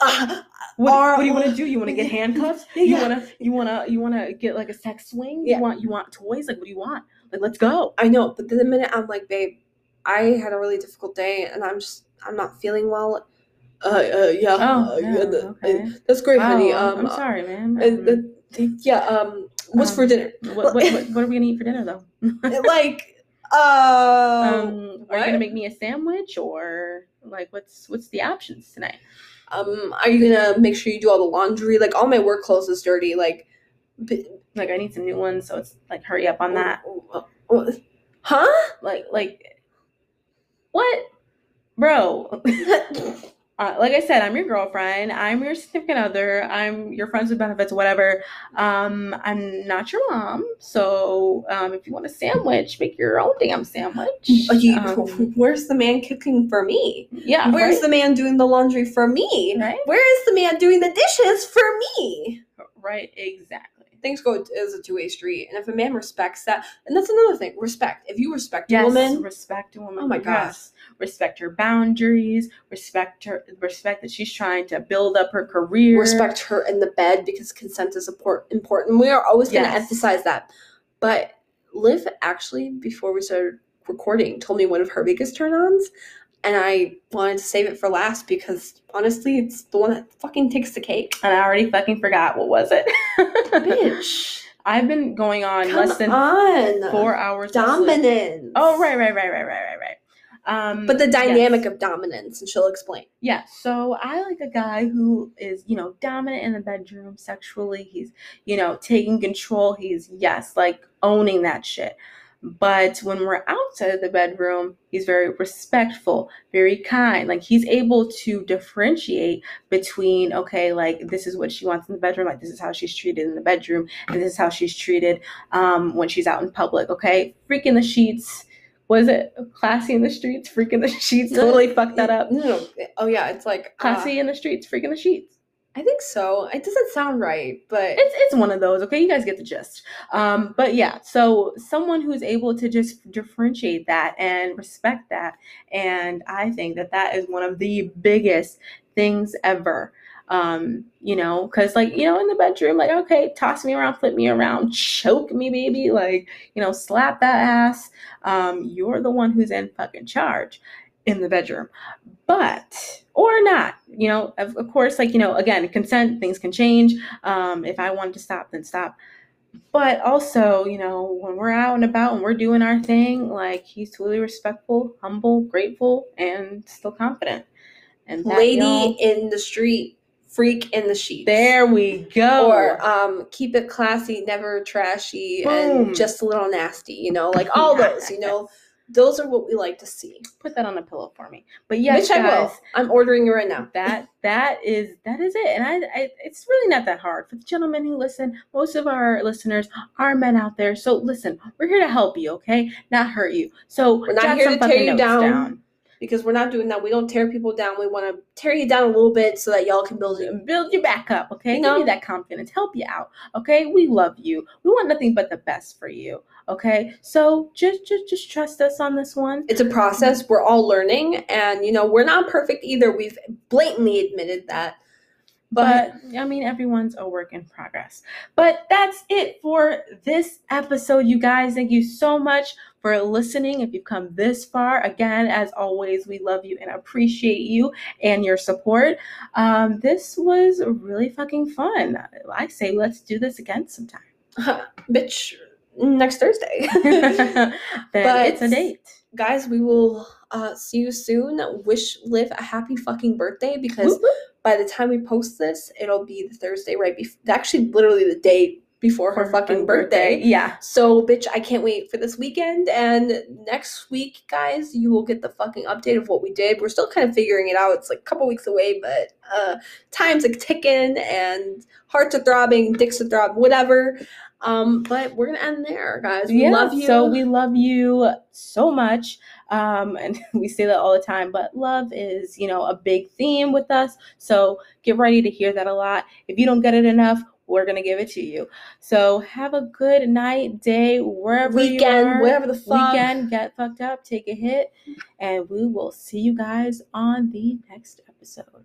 Uh, What, Are- what do you want to do? You want to get handcuffs? Yeah. You wanna you wanna you wanna get like a sex swing? Yeah. You want you want toys? Like what do you want? Like let's go. i know but the minute i'm like babe i had a really difficult day and i'm just i'm not feeling well uh, uh yeah, Oh, uh, yeah, yeah, the- okay. that's great Wow, honey I'm- um I'm sorry, man. uh, Um, uh, yeah um what's Um, for dinner what, what, what, what are we gonna eat for dinner though? like uh um, are you gonna make me a sandwich or like what's what's the options tonight? um are you gonna make sure you do all the laundry like all my work clothes is dirty like b- Like I need some new ones, so it's like hurry up on that. huh Like like what, bro? Uh, like I said, I'm your girlfriend. I'm your significant other. I'm your friends with benefits, whatever. Um, I'm not your mom. So um, if you want a sandwich, make your own damn sandwich. You- Um, where's the man cooking for me yeah. where's right? the man doing the laundry for me right? where is the man doing the dishes for me Right. Exactly. Things go as a two-way street and if a man respects that and that's another thing respect if you respect a Yes, woman respect a woman. Oh my gosh. Yes. Respect her boundaries. Respect her. Respect that she's trying to build up her career. respect her in the bed because consent is import- important. We are always going to Yes. emphasize that. But Liv actually, before we started recording, told me one of her biggest turn ons. And I wanted to save it for last because honestly, it's the one that fucking takes the cake. And I already fucking forgot what was it. Bitch. I've been going on Come less than on. four hours. Dominance. Oh right, right, right, right, right, right, right. Um, But the yes. dynamic of dominance, and she'll explain. Yeah, so I like a guy who is, you know, dominant in the bedroom sexually. He's, you know, taking control. He's, yes, like owning that shit. But when we're outside of the bedroom, he's very respectful, very kind. Like he's able to differentiate between, okay, like this is what she wants in the bedroom, like this is how she's treated in the bedroom, and this is how she's treated um, when she's out in public, okay? Freaking the sheets. Was it classy in the streets? Freaking the sheets. Totally fucked that up. No, no. Oh, yeah. It's like. uh, Classy in the streets, freaking the sheets. I think so. It doesn't sound right, but. It's it's one of those. Okay, you guys get the gist. Um, but yeah, so someone who's able to just differentiate that and respect that, and I think that that is one of the biggest things ever. Um, you know, because like, you know, in the bedroom, like, okay, toss me around, flip me around, choke me, baby, like, you know, slap that ass. Um, you're the one who's in fucking charge in the bedroom. But or not, you know, of, of course, like, you know, again, consent, things can change. Um, if I wanted to stop, then stop but also, you know, when we're out and about and we're doing our thing, like he's totally respectful, humble, grateful, and still confident. And that, lady in the street, freak in the sheets. There we go. Or um, keep it classy, never trashy, Boom. and just a little nasty. You know, like all those. You know, those are what we like to see. Put that on a pillow for me. But yes, Which guys, I will. I'm ordering it right now. That that is that is it. And I, I it's really not that hard for the gentlemen who listen. Most of our listeners are men out there. So listen, we're here to help you, okay? Not hurt you. So we're not here to tear you down. down because we're not doing that. We don't tear people down. We want to tear you down a little bit so that y'all can build you build you back up. Okay, you know? give you that confidence, help you out. Okay, we love you. We want nothing but the best for you. Okay, so just just just trust us on this one. It's a process. We're all learning, and you know we're not perfect either. We've blatantly admitted that. But, but, I mean, everyone's a work in progress. But that's it for this episode, you guys. Thank you so much for listening. If you've come this far, again, as always, we love you and appreciate you and your support. Um, this was really fucking fun. I say let's do this again sometime. bitch, next Thursday. but it's a date. Guys, we will uh, see you soon. Wish Liv a happy fucking birthday because by the time we post this, it'll be the Thursday right before, actually, literally the day before her, her fucking birthday. birthday. Yeah. So, bitch, I can't wait for this weekend. And next week, guys, you will get the fucking update of what we did. We're still kind of figuring it out. It's like a couple weeks away, but uh, time's like ticking and hearts are throbbing, dicks are throbbing, whatever. Um, but we're gonna end there, guys. We yeah, love you. So we love you so much. Um, and we say that all the time, but love is, you know, a big theme with us. So get ready to hear that a lot. If you don't get it enough, we're gonna give it to you. So have a good night, day, wherever weekend, you are. wherever the fuck. Weekend, get fucked up, take a hit, and we will see you guys on the next episode.